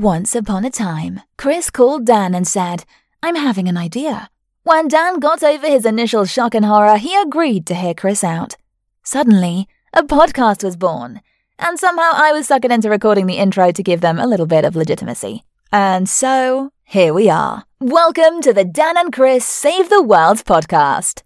Once upon a time, Chris called Dan and said, I'm having an idea. When Dan got over his initial shock and horror, he agreed to hear Chris out. Suddenly, a podcast was born, and somehow I was suckered into recording the intro to give them a little bit of legitimacy. And so, here we are. Welcome to the Dan and Chris Save the World podcast.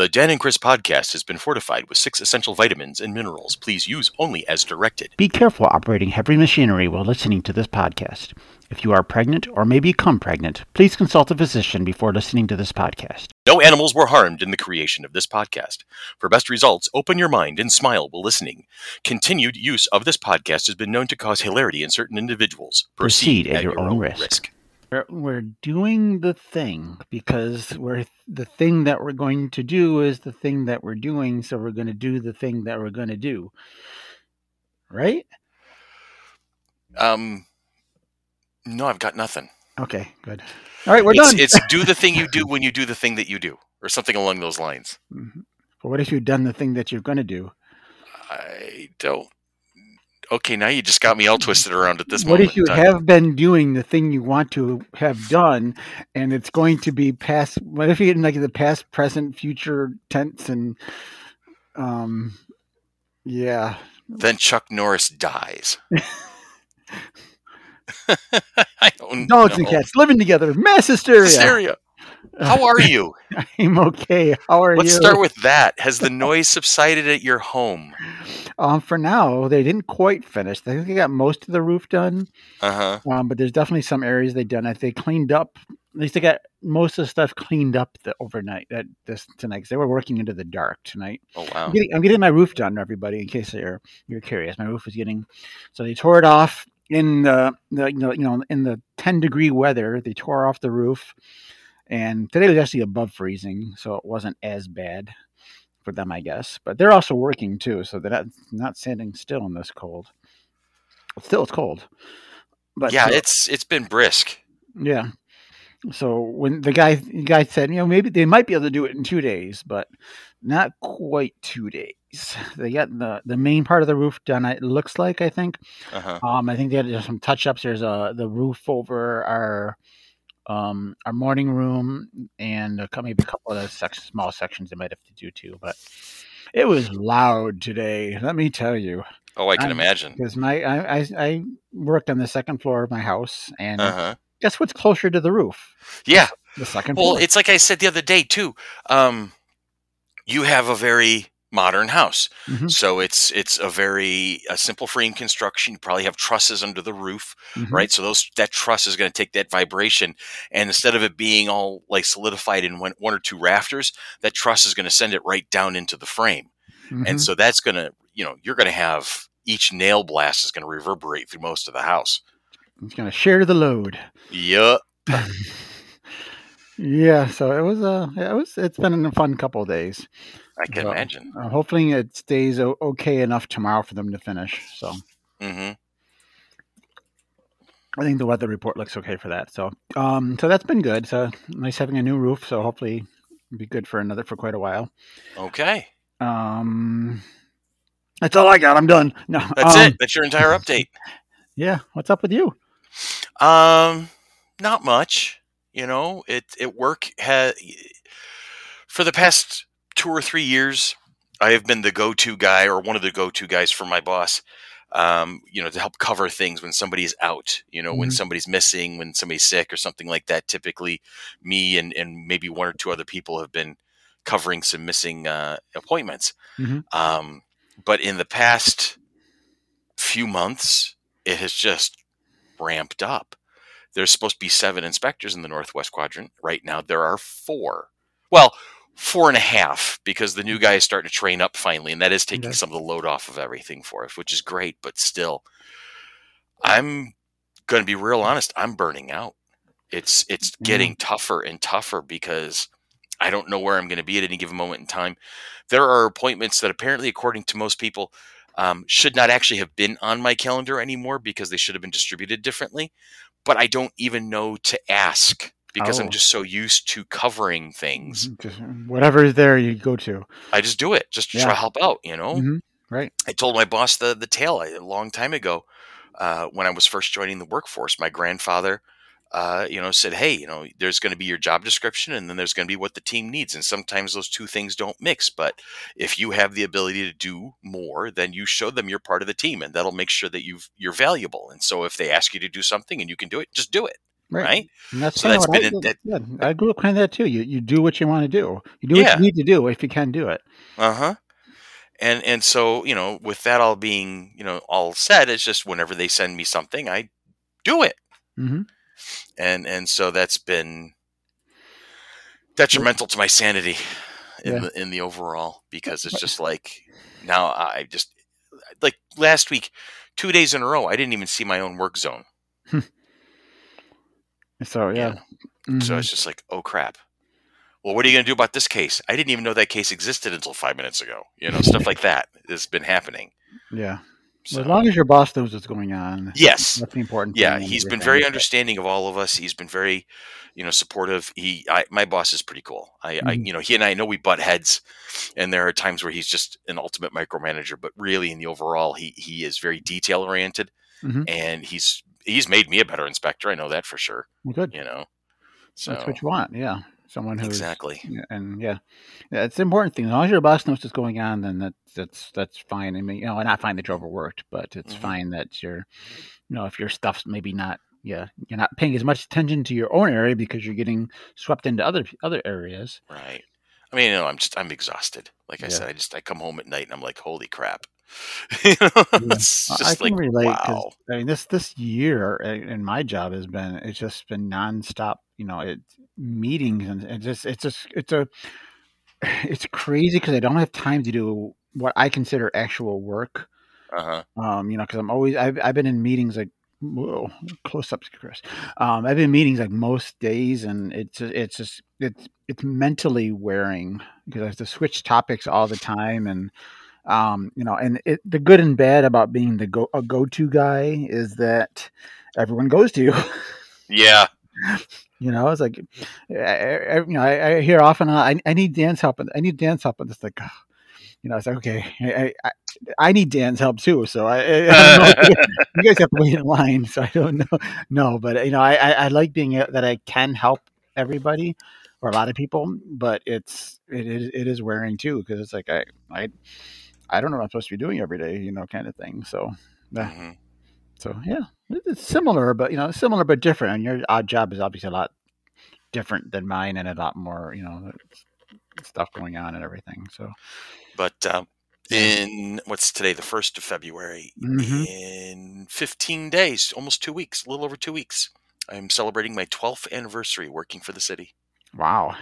The Dan and Chris podcast has been fortified with six essential vitamins and minerals. Please use only as directed. Be careful operating heavy machinery while listening to this podcast. If you are pregnant or may become pregnant, please consult a physician before listening to this podcast. No animals were harmed in the creation of this podcast. For best results, open your mind and smile while listening. Continued use of this podcast has been known to cause hilarity in certain individuals. Proceed, at, your, own, risk. We're, we're doing the thing because we're the thing that we're going to do is the thing that we're doing, so we're going to do the thing that we're going to do. Right? Um, no, I've got nothing. Okay, good. All right, we're It's, done. it's do the thing you do when you do the thing that you do, or something along those lines. Mhm. But what if you've done the thing that you're going to do? I don't. Okay, now you just got me all twisted around at this what moment. if you have been doing the thing you want to have done, and it's going to be past? What if you're in like the past, present, future tense, and um, yeah, Then Chuck Norris dies. I don't dogs know. and cats living together, mass hysteria. Hysteria. How are you? I'm okay. How are you? Let's start with that. Has the noise subsided at your home? um, for now, they didn't quite finish. I think they got most of the roof done. Uh huh. Um, but there's definitely some areas they done. I think they cleaned up. At least they got most of the stuff cleaned up the overnight that this tonight because they were working into the dark tonight. Oh wow. I'm getting, I'm getting my roof done, everybody. In case you're you're curious, my roof was getting so they tore it off in the, the you know you know in the 10 degree weather. They tore off the roof, and today was actually above freezing, so it wasn't as bad for them, I guess. But they're also working too, so they're not not sitting still in this cold. Still, it's cold. But yeah, uh, it's it's been brisk. yeah. So when the guy the guy said, you know, maybe they might be able to do it in two days, but not quite two days. They got the the main part of the roof done. It looks like I think. Uh huh. Um, I think they had some touch ups. There's a the roof over our um our morning room and a, maybe a couple of sec- small sections they might have to do too. But it was loud today. Let me tell you, Oh, I can I'm- imagine. because my I, I I worked on the second floor of my house, and Uh huh. guess what's closer to the roof? Yeah. The second Well, floor. it's like I said the other day too. Um, you have a very modern house, Mhm. so it's it's a very a simple frame construction. You probably have trusses under the roof, Mhm. right? So those that truss is going to take that vibration, and instead of it being all like solidified in one, one or two rafters, that truss is going to send it right down into the frame, Mhm. and so that's going to you know you're going to have each nail blast is going to reverberate through most of the house. it's gonna share the load. Yup. Yeah, so it was a it was it's been a fun couple of days. I can So, imagine. Uh, hopefully, it stays o- okay enough tomorrow for them to finish. So hmm I think the weather report looks okay for that. So um, so that's been good. So nice having a new roof. So hopefully, it'll be good for another for quite a while. Okay, Um, that's all I got. I'm done. No, that's um, it. That's your entire update. Yeah, what's up with you? Um, not much. You know, it it work has for the past two or three years. I have been the go-to guy or one of the go-to guys for my boss. Um, you know, to help cover things when somebody's out. You know, when Mhm. somebody's missing, when somebody's sick or something like that. Typically, me and and maybe one or two other people have been covering some missing uh, appointments. Mhm. Um, but in the past few months, it has just ramped up. There's supposed to be seven inspectors in the Northwest Quadrant. Right now, there are four. Well, four and a half because the new guy is starting to train up finally, and that is taking some of the load off of everything for us, which is great. But still, I'm going to be real honest. I'm burning out. It's it's getting tougher and tougher because I don't know where I'm going to be at any given moment in time. There are appointments that apparently, according to most people, um, should not actually have been on my calendar anymore because they should have been distributed differently. But I don't even know to ask because Oh. I'm just so used to covering things. Mhm, Just whatever is there, you go to. I just do it just to Yeah. try to help out, you know? Mhm. Right. I told my boss the the tale a long time ago. uh, when I was first joining the workforce, my grandfather, uh, you know, said, "Hey, you know, there's going to be your job description, and then there's going to be what the team needs, and sometimes those two things don't mix. But if you have the ability to do more, then you show them you're part of the team, and that'll make sure that you you're valuable. And so if they ask you to do something and you can do it, just do it." Right. And that's So that's what I, been in- did. that- yeah, I grew up kind of that too. You you do what you want to do. You do what Yeah. you need to do if you can do it. Uh huh. And and so you know, with that all being you know all said, it's just whenever they send me something, I do it. hmm and and so that's been detrimental to my sanity in Yeah. the in the overall because it's just like now I just like last week two days in a row I didn't even see my own work zone So yeah. so Mhm. it's just like oh crap well what are you going to do about this case I didn't even know that case existed until five minutes ago you know stuff like that has been happening yeah. so, Well, as long as your boss knows what's going on. yes That's the important yeah he's been very understanding of all of us he's been very you know supportive he I, my boss is pretty cool I, I Mhm. you know he and i know we butt heads and there are times where he's just an ultimate micromanager but really in the overall he he is very detail oriented Mhm. and he's he's made me a better inspector i know that for sure Well, good. you know so That's what you want. Yeah. Someone who's exactly and yeah, yeah, it's the important thing. As long as your boss knows what's going on, then that's that's that's fine. I mean, you know, not fine that you're overworked, but it's Mhm. fine that you're, you know, if your stuff's maybe not, yeah, you're not paying as much attention to your own area because you're getting swept into other other areas. right i mean you know i'm just i'm exhausted like i Yeah. said i just i come home at night and i'm like holy crap you know it's I- can like relate wow I mean this this year in my job has been it's just been nonstop. You know, it meetings and it just it's just it's a it's crazy because I don't have time to do what I consider actual work. uh-huh um, you know, because I'm always I've I've been in meetings like whoa close up, to Chris. Um, I've been in meetings like most days, and it's it's just it's it's mentally wearing because I have to switch topics all the time, and um, you know, and it, the good and bad about being the go a go to guy is that everyone goes to you. yeah You know, it's like, I, I, you know, I, I hear often, uh, I, I need Dan's help, and I need Dan's help, and it's like, you know, it's like, okay, I, I, I need Dan's help too, so I, I, I don't know. you guys have to wait in line, so I don't know, no, but you know, I, I, I like being a- that I can help everybody or a lot of people, but it's it is it is wearing too because it's like I I I don't know what I'm supposed to be doing every day, you know, kind of thing. So, yeah. Mhm. So yeah, it's similar, but you know, similar but different. And your odd job is obviously a lot different than mine, and a lot more, you know, stuff going on and everything. So But um, in what's today, the first of February, Mhm. in 15 days, almost two weeks, a little over two weeks, I'm celebrating my 12th anniversary working for the city. wow,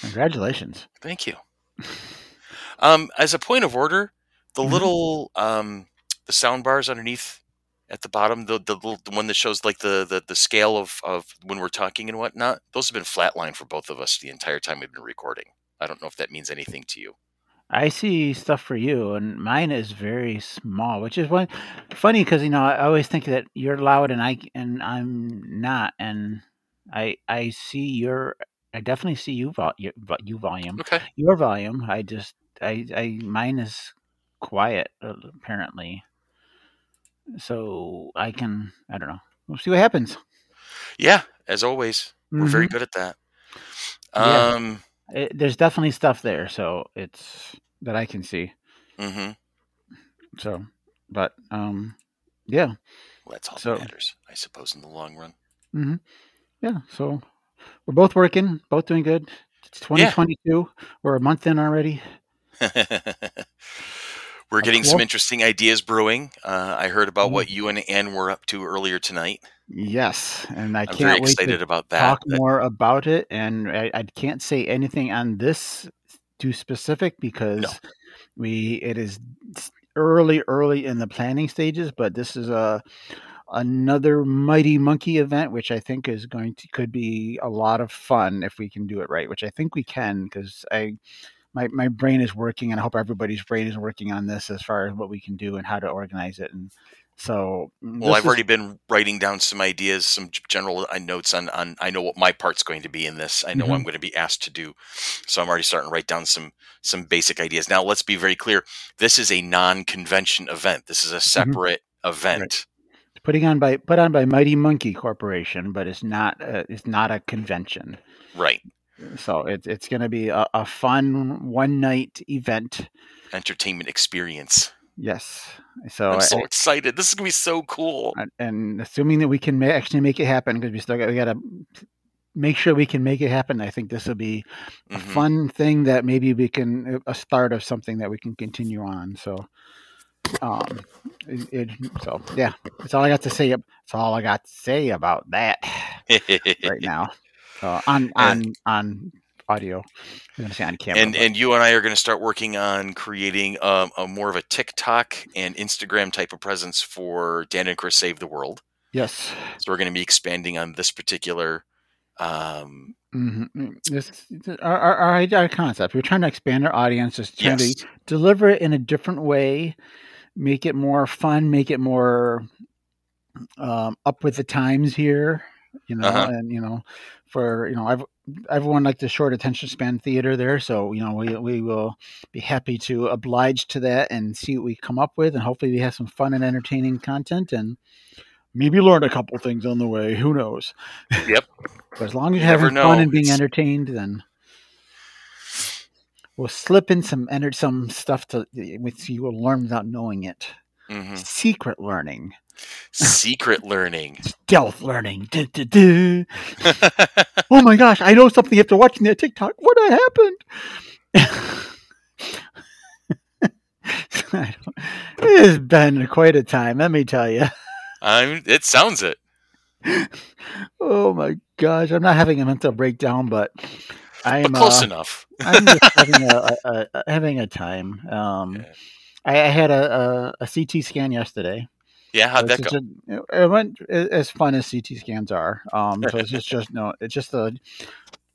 congratulations. Thank you. Um, as a point of order, the Mhm. little um, the sound bars underneath at the bottom, the the, little, the one that shows like the, the the scale of of when we're talking and whatnot, those have been flatlined for both of us the entire time we've been recording. I don't know if that means anything to you. I see stuff for you, and mine is very small, which is one funny because you know I always think that you're loud and I and I'm not, and I I see your I definitely see you vol your, vo- you volume Okay. your volume. I just I I mine is quiet uh, apparently, so I can I don't know. We'll see what happens. Yeah, as always, we're very Mhm. good at that. Yeah. Um. It, there's definitely stuff there, so it's that I can see. Mm-hmm. So, but um, yeah. Well, that's all So- that matters, I suppose, in the long run. Mm-hmm. Yeah. So we're both working, both doing good. It's 2022. We're a month in already. We're getting some interesting ideas brewing. Uh, I heard about what you and Anne were up to earlier tonight. Yes, and I I'm can't wait excited to about that. talk That- more about it. And I, I can't say anything on this too specific because we it is early, early in the planning stages. But this is a another mighty monkey event, which I think is going to could be a lot of fun if we can do it right. Which I think we can because I my my brain is working, and I hope everybody's brain is working on this as far as what we can do and how to organize it. And so, mm, well, I've is- already been writing down some ideas, some general uh, notes on, on. I know what my part's going to be in this. I know Mhm. I'm going to be asked to do, so I'm already starting to write down some some basic ideas. Now, let's be very clear. This is a non-convention event. This is a separate event. putting on by put on by Mighty Monkey Corporation, but it's not a, it's not a convention. Right. So it's it's going to be a, a fun one night event. Entertainment experience. Yes. So I'm so I- excited. This is gonna be so cool. and- and assuming that we can ma- actually make it happen because we still got we got to make sure we can make it happen. I think this will be a Mhm. fun thing that maybe we can a start of something that we can continue on. So, um, it, it so yeah, that's all I got to say. That's all I got to say about that right now. Uh, on on on audio, I'm gonna say on camera. and but- and you and I are going to start working on creating um, a more of a TikTok and Instagram type of presence for Dan and Chris Save the World. yes, So we're going to be expanding on this particular. Um, hmm This our, our our our concept. We're trying to expand our audience. Just trying yes. to deliver it in a different way, make it more fun, make it more um, up with the times here. You know, Uh-huh. and you know, for you know, I've everyone like the short attention span theater there, so you know, we we will be happy to oblige to that and see what we come up with, and hopefully we have some fun and entertaining content and. Maybe learn a couple things on the way. Who knows? Yep. but as long as You you're never having fun and being It's- entertained, then we'll slip in some enter some stuff to which you will learn without knowing it. Hmm Secret learning, Secret learning. stealth learning. Du- du- du. Oh my gosh, I know something after watching that TikTok. What happened? It has been quite a time, let me tell you. I'm. It sounds it. Oh my gosh, I'm not having a mental breakdown, but I am But close uh, enough. I'm just having a, a, a having a time. Um, Yeah. I, I had a, a, a CT scan yesterday. Yeah. How'd that go? a- it went as fun as CT scans are. Um, so it's just just no, it's just a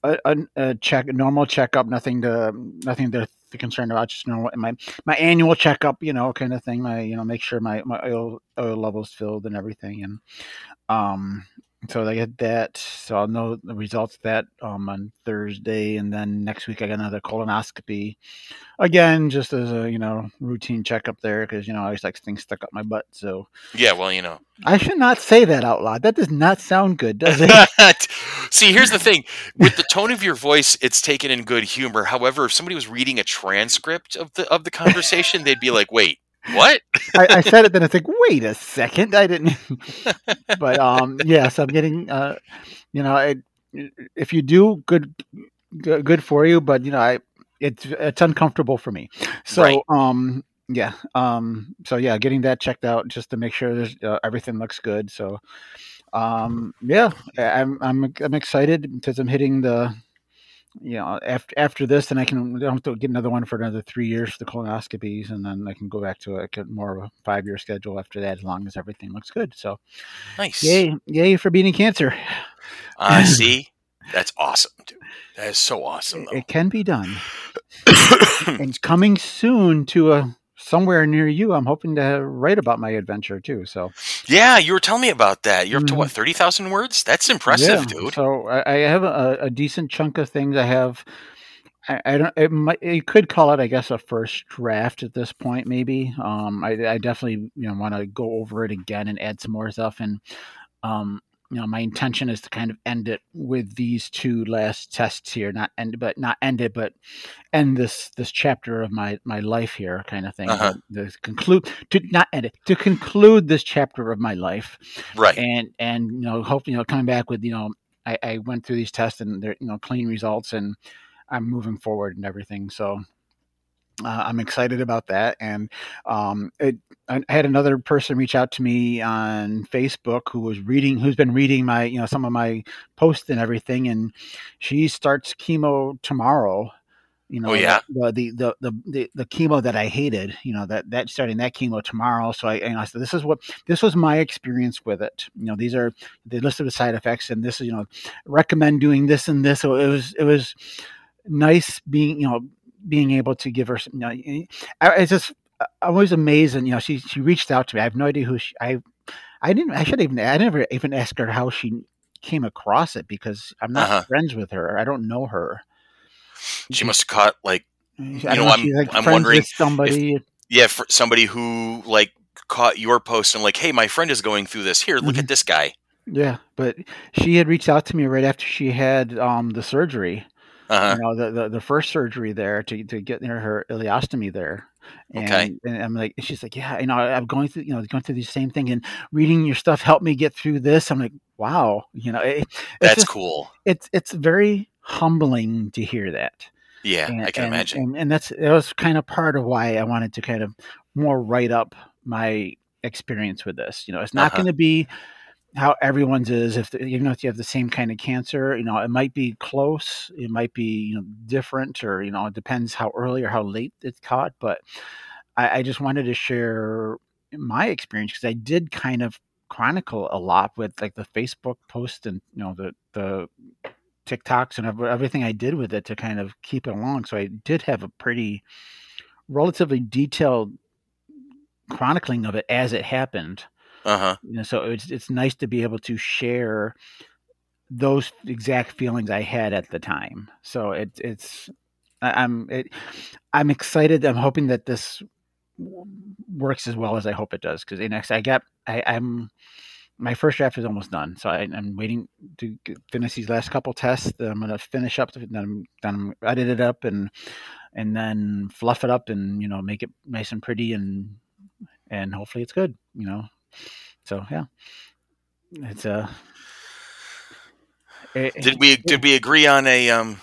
a, a, check, normal checkup, nothing to nothing to be concerned about. Just normal my my annual checkup, you know, kind of thing. My you know, make sure my my oil oil levels filled and everything, and um. So I get that. So I'll know the results of that um, on Thursday, and then next week I got another colonoscopy. Again, just as a you know routine checkup there, because you know I always like things stuck up my butt. So Yeah. Well, you know. I should not say that out loud. That does not sound good, does it? See, here's the thing. With the tone of your voice, it's taken in good humor. However, if somebody was reading a transcript of the of the conversation, they'd be like, "Wait, what?" I, I said it, then it's like, wait a second, I didn't. but um, yes, I'm getting. Uh, you know, I, if you do good, good, good for you. But you know, I it's it's uncomfortable for me. So Right. um, yeah, um, so yeah, getting that checked out just to make sure there's uh, everything looks good. So um, yeah, I'm I'm I'm excited because I'm hitting the. You know, after after this, then I can I don't have to get another one for another three years for the colonoscopies, and then I can go back to a more of a five year schedule after that, as long as everything looks good. So, Nice. yay, yay for beating cancer! Uh, see, that's awesome, dude. That is so awesome, It, though. it can be done. and it's coming soon to a somewhere near you. I'm hoping to write about my adventure too. So yeah, you were telling me about that. You're up to Mhm. what thirty thousand words? That's impressive, yeah, dude. So I, I have a, a decent chunk of things. I have. I, I don't. It might. You could call it, I guess, a first draft at this point. Maybe. Um. I, I definitely, you know, want to go over it again and add some more stuff. And, um, you know, my intention is to kind of end it with these two last tests here. Not end, but not end it, but end this this chapter of my my life here, kind of thing. Uh-huh. To conclude, to not end it, to conclude this chapter of my life Right. and and you know hopefully you know coming back with you know I, I went through these tests and they're you know clean results and I'm moving forward and everything so uh, I'm excited about that and um it I had another person reach out to me on Facebook who was reading who's been reading my you know some of my posts and everything and she starts chemo tomorrow you know Oh, yeah? the, the the the the the chemo that I hated you know that that starting that chemo tomorrow so I and I said this is what this was my experience with it. You know, these are the list of the side effects, and this is you know recommend doing this and this. So it was it was nice being you know being able to give her. Some, you know, I, it's just I was amazed, and you know she she reached out to me. I have no idea who she. I I didn't. I should even. I never even asked her how she came across it because I'm not Uh-huh. friends with her. I don't know her. She must have caught like I know, don't I'm- like, I'm wondering somebody. yeah, for somebody who like caught your post and like, hey, my friend is going through this. Here, look Mhm. at this guy. Yeah, but she had reached out to me right after she had um, the surgery. Uh-huh. You know, the, the the first surgery there to to get near her ileostomy there. And, Okay. and I'm like, she's like, yeah, you know, I'm going through, you know, going through the same thing, and reading your stuff helped me get through this. I'm like, wow, you know, it, it's That's just- cool. It's it's very humbling to hear that. Yeah, and, I can and- imagine. And, and that's that was kind of part of why I wanted to kind of more write up my experience with this. You know, it's not Uh-huh. going to be how everyone's is. If even if you have the same kind of cancer, you know, it might be close, it might be you know different, or you know, it depends how early or how late it's caught. But I, I just wanted to share my experience because I did kind of chronicle a lot with like the Facebook post and you know the the TikToks and everything I did with it to kind of keep it along. So I did have a pretty relatively detailed chronicling of it as it happened. Uh-huh. You know, so it's it's nice to be able to share those exact feelings I had at the time. So it, it's I'm it, I'm excited. I'm hoping that this works as well as I hope it does because next I got I, I'm my first draft is almost done, so I, I'm waiting to finish these last couple tests. I'm gonna finish up, then I'm, then I'm edit it up and and then fluff it up and you know make it nice and pretty and and hopefully it's good. You know, so yeah, it's a. it- Did we did we agree on a um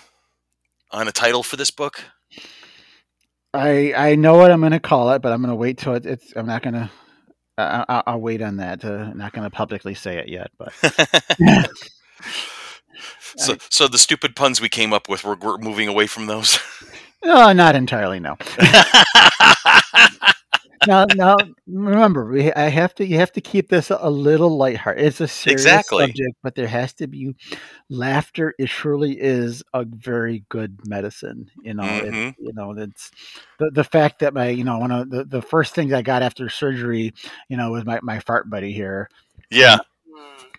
on a title for this book? I I know what I'm going to call it, but I'm going to wait till it, it's. I'm not going to. I, I, I'll wait on that. Uh, not going to publicly say it yet, but so so the stupid puns we came up with we're, we're moving away from those. no, not entirely. No, no, now, Remember, we, I have to. You have to keep this a little lighthearted. It's a serious Exactly. subject, but there has to be laughter. It surely is a very good medicine. You know, it- Mhm. you know that's the the fact that my you know one of the the first things I got after surgery, you know, was my my fart buddy here. yeah.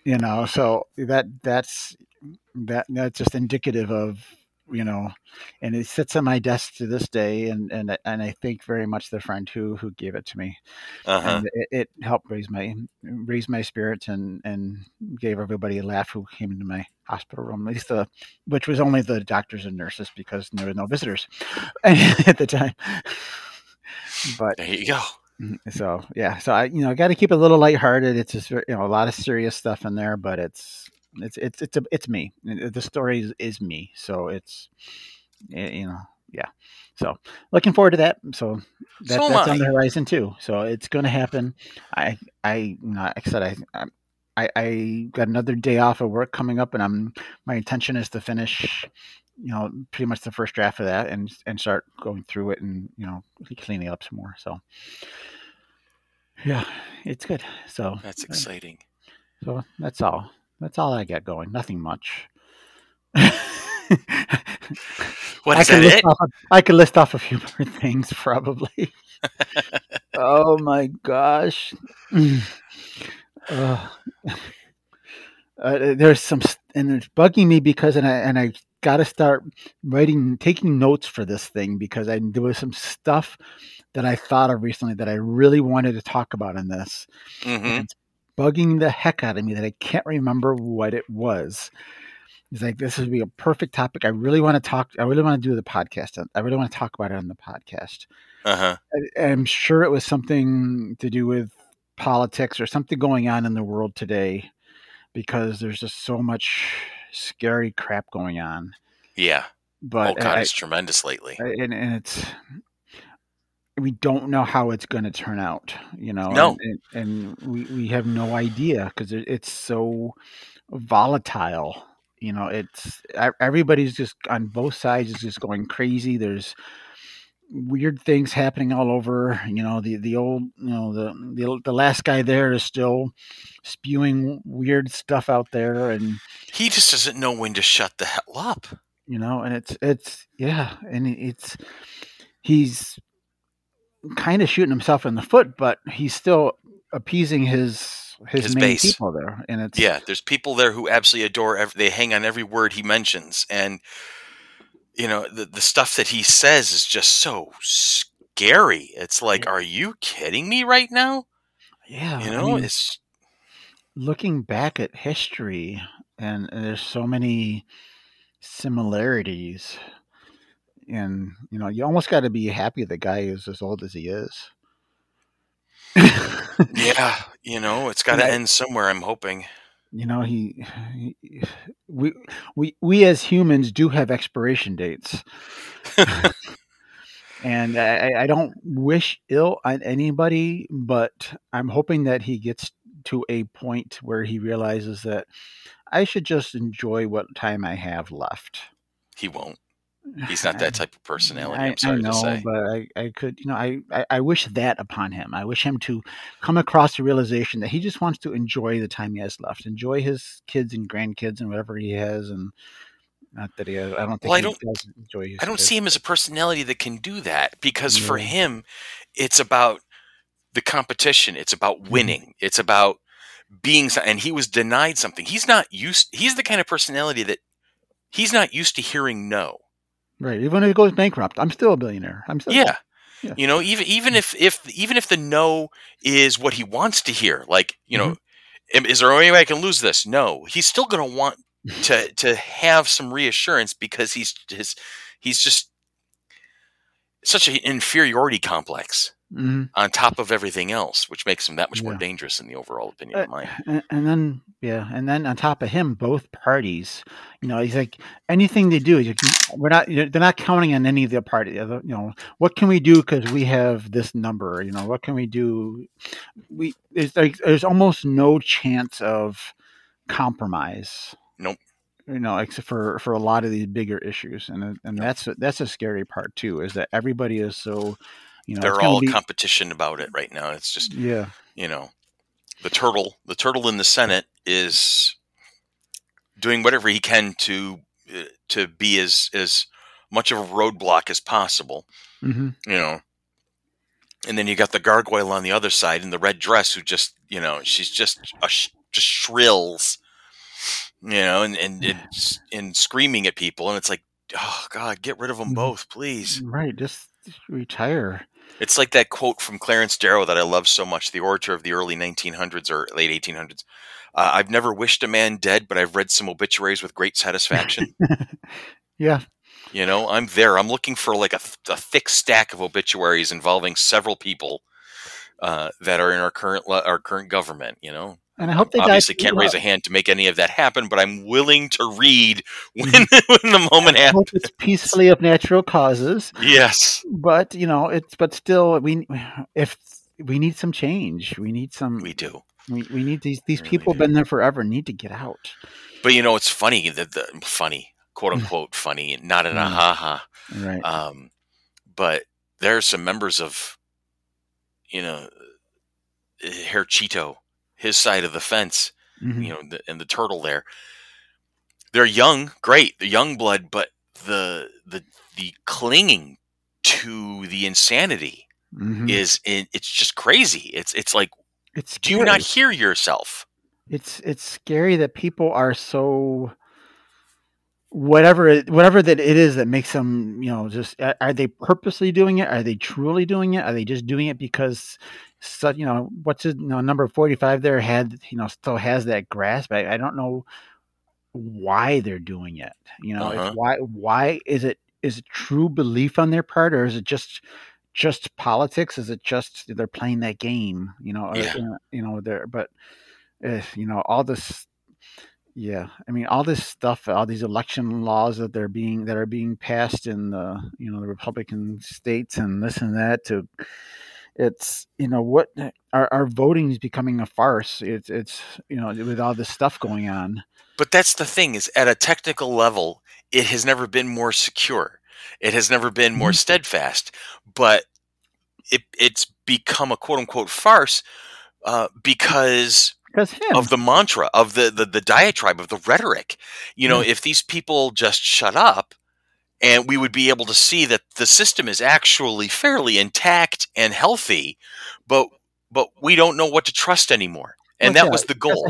You know, so that that's that that's just indicative of you know and it sits on my desk to this day and and I- and I thank very much the friend who who gave it to me Uh-huh. and it, it helped raise my raise my spirits and and gave everybody a laugh who came into my hospital room at least the which was only the doctors and nurses because there were no visitors at the time but There you go. Mm, So yeah, so I you know got to keep it a little lighthearted. It's just you know a lot of serious stuff in there, but it's it's it's it's a, it's me. The story is, is me, so it's you know yeah. So looking forward to that. So that, So that's on the horizon too. So it's going to happen. I I like I said I. I I, I got another day off of work coming up, and I'm my intention is to finish, you know, pretty much the first draft of that, and and start going through it and you know cleaning up some more. So, yeah, it's good. So That's exciting. So that's all. That's all I got going. Nothing much. What I could that list it? Off a, I could list off a few more things probably. oh my gosh. Ugh. Uh, there's some, and it's bugging me because, and I and I got to start writing, taking notes for this thing because I there was some stuff that I thought of recently that I really wanted to talk about in this. hmm It's bugging the heck out of me that I can't remember what it was. It's like this would be a perfect topic. I really want to talk. I really want to do the podcast. I really want to talk about it on the podcast. Uh-huh. I, I'm sure it was something to do with politics or something going on in the world today, because there's just so much scary crap going on. Yeah. But oh God, I- it's tremendous lately. I- and, and it's we don't know how it's going to turn out you know No. and, and, and we, we have no idea because it, it's so volatile you know it's everybody's just on both sides is just going crazy there's weird things happening all over you know the the old you know the the, the last guy there is still spewing weird stuff out there and He just doesn't know when to shut the hell up. you know and it's it's yeah and it's he's kind of shooting himself in the foot but he's still appeasing his his, His main base. people there and it's Yeah, there's people there who absolutely adore. Every, they hang on every word he mentions, and you know the the stuff that he says is just so scary. It's like, are you kidding me right now? Yeah, You I know, mean, it's looking back at history, and, and there's so many similarities, and you know, you almost got to be happy the guy is as old as he is. yeah, you know, it's got to end somewhere. I'm hoping. you know, he, he, we, we, we as humans do have expiration dates. and I, I- I don't wish ill on anybody, but I'm hoping that he gets to a point where he realizes that I should just enjoy what time I have left. He won't. He's not that type of personality. I, I'm sorry I know, to say. but I, I could, you know, I, I, I wish that upon him. I wish him to come across the realization that he just wants to enjoy the time he has left, enjoy his kids and grandkids and whatever he has, and not that he has. I don't think Well, I he don't- does enjoy. His I don't kids. see him as a personality that can do that because for him, it's about the competition. It's about Mm-hmm. winning. It's about being, and he was denied something. He's not used. He's the kind of personality that he's not used to hearing no. Right. Even if he goes bankrupt, I'm still a billionaire. I'm still Yeah. Yeah. You know, even even if if even if the no is what he wants to hear, like you know, Mm-hmm. "Am- is there any way I can lose this? No, he's still going to want to to have some reassurance because he's his he's just such an inferiority complex Mhm. on top of everything else, which makes him that much more dangerous in the overall opinion Uh, of mine. and, and then yeah, and then on top of him, both parties, you know, he's like anything they do, like, we're not, they're not counting on any of the party. You know, what can we do because we have this number? You know, what can we do? We there's like there's almost no chance of compromise. Nope. You know, except for for a lot of these bigger issues, and and that's that's a scary part too, is that everybody is so, you know, They're all be- competition about it right now. It's just yeah. you know, the turtle, the turtle in the Senate is doing whatever he can to uh, to be as as much of a roadblock as possible. hmm You know, and then you got the gargoyle on the other side in the red dress, who just you know she's just a sh- just shrills, you know, and and and, and screaming at people, and it's like. Oh God! Get rid of them Mhm. both, please. Right. Just retire. It's like that quote from Clarence Darrow that I love so much, the orator of the early 1900s or late 1800s. Uh, I've never wished a man dead, but I've read some obituaries with great satisfaction. yeah. you know, I'm there. I'm looking for like a, th- a thick stack of obituaries involving several people uh, that are in our current our current government. You know, And I hope they obviously can't raise a hand to make any of that happen, but I'm willing to read when, when the moment I happens. it's peacefully of natural causes, Yes, but you know, it's but still, we if we need some change, we need some. we do. We, we need these these Really people do. been there forever. Need to get out. But you know, it's funny that the funny, quote unquote, funny, not in a Mm. ha ha. Right. Um, but there are some members of, you know, Herr Cheeto, his side of the fence, Mhm. you know, the, and the turtle there. They're young, great, the young blood, but the the the clinging to the insanity Mhm. is in, it's just crazy. It's it's like, It's do you not hear yourself? It's it's scary that people are so whatever it, whatever that it is that makes them you know just are are they purposely doing it are they truly doing it are they just doing it because so, you know what's it you know number 45 there had you know still has that grasp I, I don't know why they're doing it you know Uh-huh. it's why why is it is it true belief on their part or is it just just politics is it just they're playing that game you know or, Yeah. you know, you know they're but uh, you know all this yeah i mean all this stuff all these election laws that they're being that are being passed in the you know the republican states and this and that to it's you know what our, our voting is becoming a farce it's it's you know with all this stuff going on But that's the thing is at a technical level, it has never been more secure. It has never been more Mhm. steadfast. But it, it's become a quote unquote farce uh, because him of the mantra, of the, the the diatribe, of the rhetoric. You know, Yeah. if these people just shut up, and we would be able to see that the system is actually fairly intact and healthy, but but we don't know what to trust anymore. And Well, that yeah, was the goal.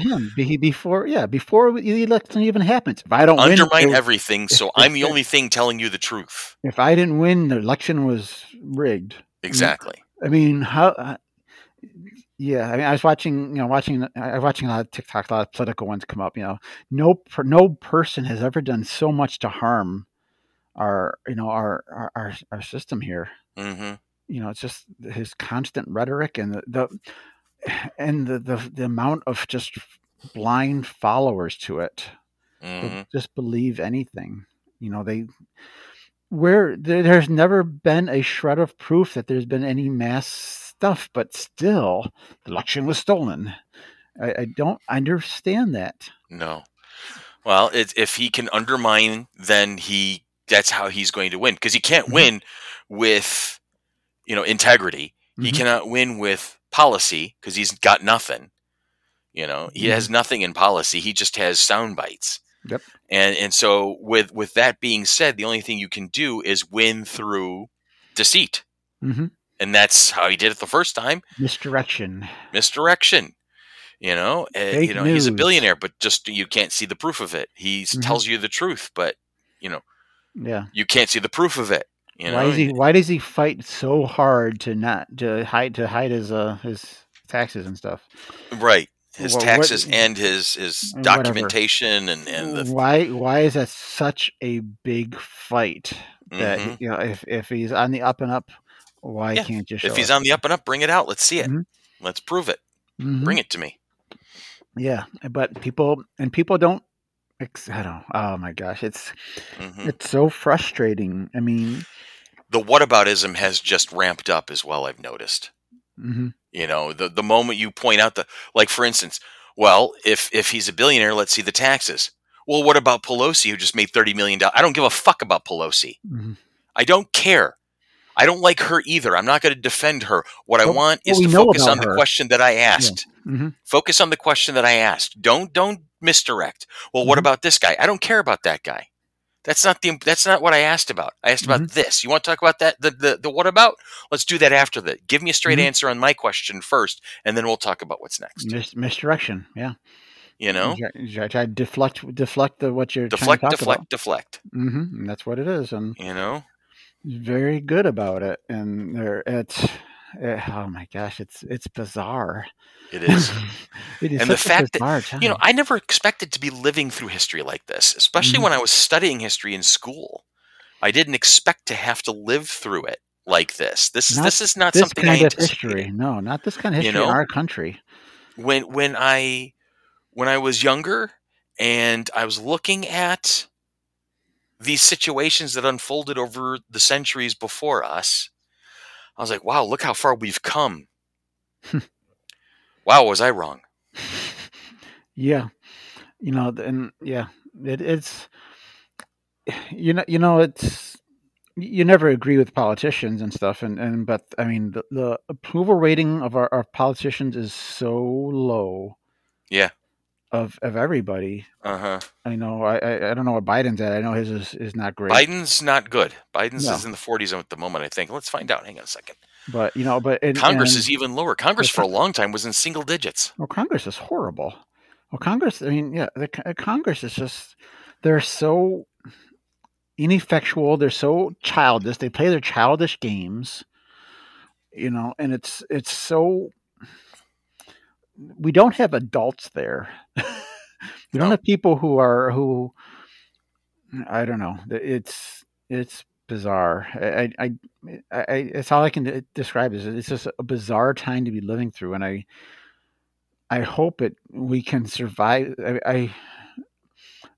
before yeah before the election even happens if i don't win Undermine it- everything, so if- I'm the if- only thing telling you the truth. if i didn't win the election was rigged Exactly. I mean, how uh, Yeah, I mean, I was watching, you know, watching, I was watching a lot of TikTok, a lot of political ones come up. You know, no, per, no person has ever done so much to harm our, you know, our our our, our system here. hmm You know, it's just his constant rhetoric and the, the and the, the the amount of just blind followers to it that hmm just believe anything. You know, they where there, there's never been a shred of proof that there's been any mass stuff, but still, the election was stolen. I, I don't understand that. No. Well, it, if he can undermine, then he that's how he's going to win because he can't Mhm. win with you know integrity. He Mhm. cannot win with policy because he's got nothing. You know, he has nothing in policy. He just has sound bites. Yep. And and so with with that being said, the only thing you can do is win through deceit, hmm and that's how he did it the first time. Misdirection. Misdirection. You know, uh, Fake you know he's a billionaire, but just you can't see the proof of it. He Mhm. tells you the truth, but you know Yeah. you can't see the proof of it. You know, why is he? Why does he fight so hard to not to hide to hide his uh his taxes and stuff? right? His what- taxes and his his and whatever. documentation and and the why why is that such a big fight? That Mhm. you know, if if he's on the up and up, why Yeah, can't you show if he's it? on the up and up, bring it out. Let's see it. Mhm. Let's prove it. Mhm. Bring it to me. Yeah, but people and people don't. I don't. Oh my gosh, it's hmm it's so frustrating. I mean, The whataboutism has just ramped up as well. I've noticed. mhm, You know, the the moment you point out the like, for instance, well, if if he's a billionaire, let's see the taxes. Well, what about Pelosi, who just made thirty million dollars? I don't give a fuck about Pelosi. mhm. I don't care. I don't like her either. I'm not going to defend her. What I want is we to focus on the question that I asked. Mhm. Focus on the question that I asked. Don't don't misdirect. Well, what Mhm. about this guy? I don't care about that guy. That's not the that's not what I asked about. I asked about Mhm. this. You want to talk about that? The the, the what about? Let's do that after that. Give me a straight Mhm. answer on my question first, and then we'll talk about what's next. Mis- misdirection. Yeah, You know, Try, try, deflect deflect the, what you're deflect, trying to talk deflect, deflect. about. hmm And that's what it is, and You know, very good about it. And there, it's eh, oh my gosh, it's it's bizarre. it is. it is And the fact that, time. you know, I never expected to be living through history like this, especially Mhm. when I was studying history in school. I didn't expect to have to live through it like this. This is Not this is not this something I kind of history. No, not this kind of You history in know? our country. when when I when I was younger and I was looking at these situations that unfolded over the centuries before us, I was like, wow, look how far we've come. wow, was I wrong? yeah, you know, and yeah, it, it's you know, you know, it's you never agree with politicians and stuff, and and but I mean, the, the approval rating of our, our politicians is so low. Yeah. Of of everybody, Uh huh. I know. I, I I don't know what Biden's at. I know his is, is not great. Biden's not good. Biden's No. is in the 40s at the moment, I think. Let's find out. Hang on a second. but you know, but and, Congress and- is even lower. Congress for a long time was in single digits. Well, Congress is horrible. Well, Congress, I mean, yeah, the Co- Congress is just, they're so ineffectual. They're so childish. They play their childish games, you know, and it's, it's so, we don't have adults there. we don't have people who are, who, I don't know. It's, it's bizarre. I, I, I, I it's all I can describe is it's just a bizarre time to be living through. And I, I hope it we can survive. I, I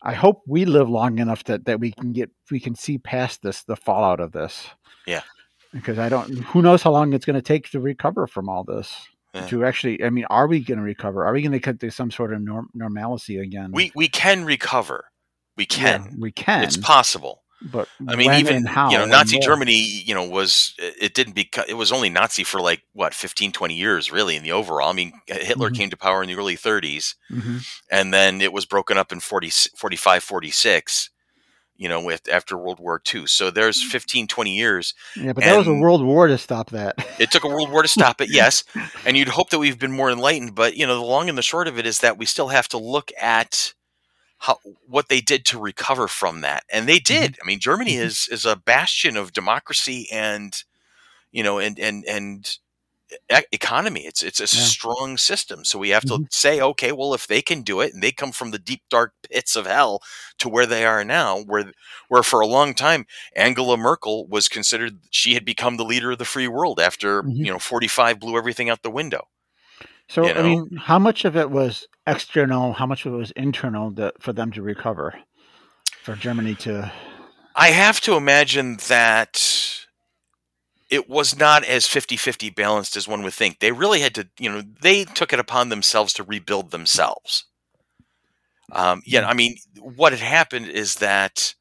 I hope we live long enough that that we can get we can see past this the fallout of this. Yeah. Because I don't. Who knows how long it's going to take to recover from all this. Yeah. To actually, I mean, are we going to recover? Are we going to get to some sort of norm, normalcy again? We we can recover. We Yeah, can. we can. It's possible. but I mean, even how you know, Nazi where? Germany, you know, was it didn't become it was only Nazi for like what 15, 20 years, really, in the overall. I mean, Hitler Mhm. came to power in the early 30s, Mhm. and then it was broken up in 40, 45, 46. You know, with after World War II. So there's 15, 20 years. Yeah, but that was a world war to stop that. It took a world war to stop it, yes, and you'd hope that we've been more enlightened. But you know, the long and the short of it is that we still have to look at how what they did to recover from that, and they did. I mean, Germany Mhm. is is a bastion of democracy and you know, and and and economy. It's it's a Yeah. strong system. So we have to Mhm. say, okay, well, if they can do it, and they come from the deep dark pits of hell to where they are now, where where for a long time Angela Merkel was considered she had become the leader of the free world after Mhm. you know forty five blew everything out the window. So You I mean, how much of it was external? How much of it was internal that, for them to recover? For Germany to, I have to imagine that it was not as 50-50 balanced as one would think. They really had to, you know, they took it upon themselves to rebuild themselves. Um, yeah, I mean, what had happened is that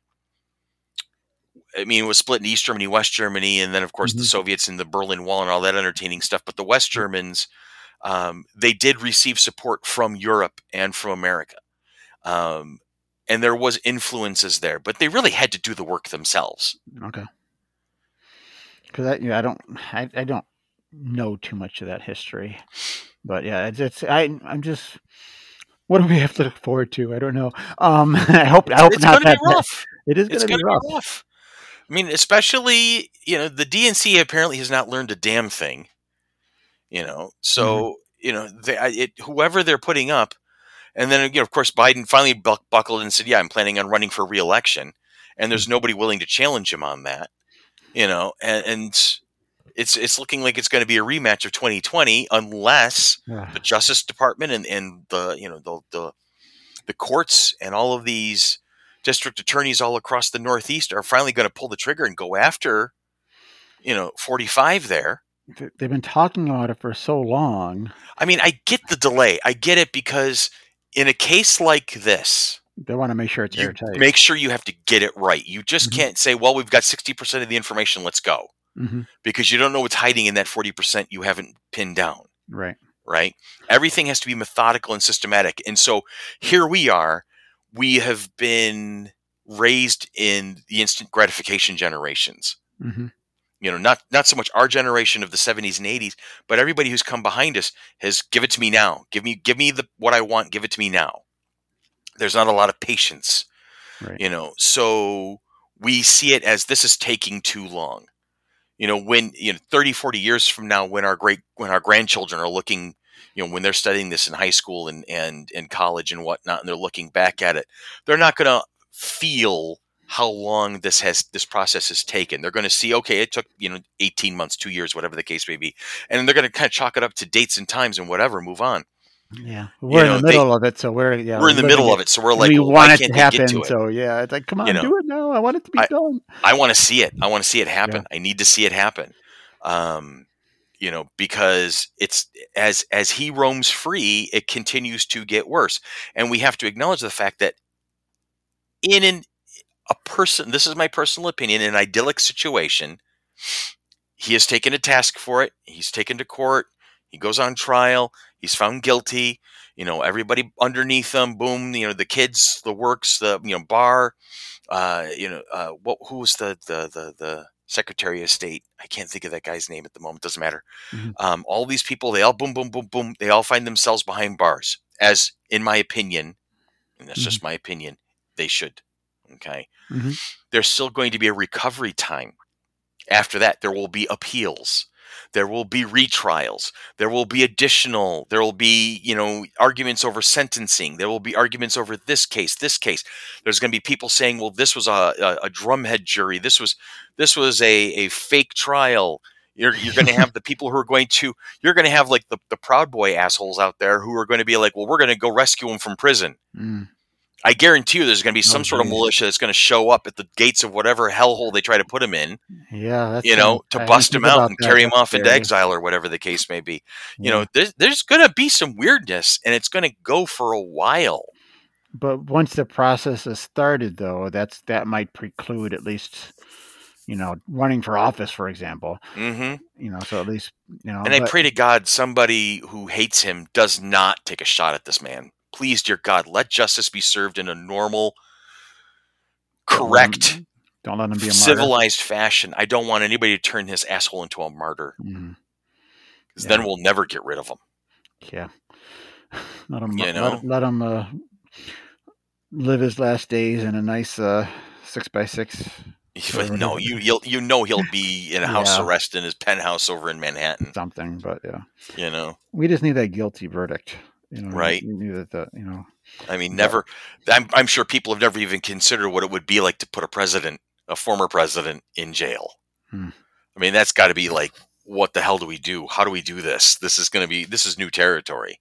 I mean, it was split in East Germany, West Germany, and then of course the Mhm. Soviets and the Berlin Wall and all that entertaining stuff. But the West Germans, um, they did receive support from Europe and from America, um, and there was influences there. But they really had to do the work themselves. okay. Because I, yeah, I don't, I, I don't know too much of that history, but yeah, it's, it's I, I'm just. What do we have to look forward to? I don't know. Um, I hope, I hope it's not going to that. be rough. It is going to be rough. rough. I mean, especially you know the DNC apparently has not learned a damn thing. You know, so you know they, it, whoever they're putting up, and then you know, of course, Biden finally buck, buckled and said, "Yeah, I'm planning on running for reelection," and there's nobody willing to challenge him on that. You know, and, and it's it's looking like it's going to be a rematch of 2020 unless the Justice Department and, and the you know the, the the courts and all of these district attorneys all across the Northeast are finally going to pull the trigger and go after you know 45 there. They've been talking about it for so long. I mean, I get the delay. I get it because in a case like this, They want to make sure it's you airtight. make sure you have to get it right. You just Mhm. can't say, "Well, we've got 60% of the information, let's go." hmm Because you don't know what's hiding in that 40% you haven't pinned down. Right. right? Everything has to be methodical and systematic. And so here we are. We have been raised in the instant gratification generations. hmm You know, not not so much our generation of the 70s and 80s, but everybody who's come behind us has give it to me now. Give me give me the what I want, give it to me now. There's not a lot of patience, Right. you know. So we see it as this is taking too long. You know, when you know 30 40 years from now when our great when our grandchildren are looking you know when they're studying this in high school and and in college and whatnot and they're looking back at it they're not going to feel how long this has this process has taken they're going to see okay it took you know 18 months two years whatever the case may be and they're going to kind of chalk it up to dates and times and whatever move on Yeah. We're know, in the they- middle of it, so we're yeah. we're in the middle of it so we're like we well, want it to happen. to it So yeah, it's like, come on, You know, do it now. I want it to be I- done. I want to see it. I want to see it happen. I need to see it happen. Um, you know, because it's as as he roams free, it continues to get worse, and we have to acknowledge the fact that in an a person, this is my personal opinion, in an idyllic situation, he has taken a task for it. He's taken to court. He goes on trial. He's found guilty. You know, everybody underneath him, boom. You know, the kids, the works, the you know bar. Uh, you know, uh, what? Who was the the the the Secretary of State? I can't think of that guy's name at the moment. Doesn't matter. Mhm. Um, all these people, they all boom, boom, boom, boom. They all find themselves behind bars. As in my opinion, and that's just my opinion, they should. Okay. Mhm. There's still going to be a recovery time. After that, there will be appeals. There will be retrials. There will be additional. There will be, you know, arguments over sentencing. There will be arguments over this case, this case. There's going to be people saying, "Well, this was a, a, a drumhead jury. This was this was a, a fake trial." You're, you're going to have the people who are going to you're going to have like the, the proud boy assholes out there who are going to be like, "Well, we're going to go rescue him from prison." Mm. I guarantee you, there's going to be some Oh, sort of militia that's going to show up at the gates of whatever hellhole they try to put him in, Yeah, that's you know, to bust him out and carry him off into exile or whatever the case may be. You Yeah. know, there's there's going to be some weirdness, and it's going to go for a while. But once the process is started, though, that's that might preclude at least, you know, running for office, for example. hmm You know, so at least you know. And I pray to God somebody who hates him does not take a shot at this man. Please, dear God, let justice be served in a normal, let correct, Don't let him be a martyr. civilized fashion. I don't want anybody to turn his asshole into a martyr because Yeah. then we'll never get rid of him. Yeah. Let him. You let, know? let him uh, live his last days in a nice uh, six by six But no, you you'll, you know he'll be in a house Yeah. arrest in his penthouse over in Manhattan. something, but yeah, You know, we just need that guilty verdict. You know, Right. We need that. that, You know, I mean, never. I'm I'm sure people have never even considered what it would be like to put a president, a former president, in jail. Hmm. I mean, that's got to be like, what the hell do we do? How do we do this? This is going to be this is new territory.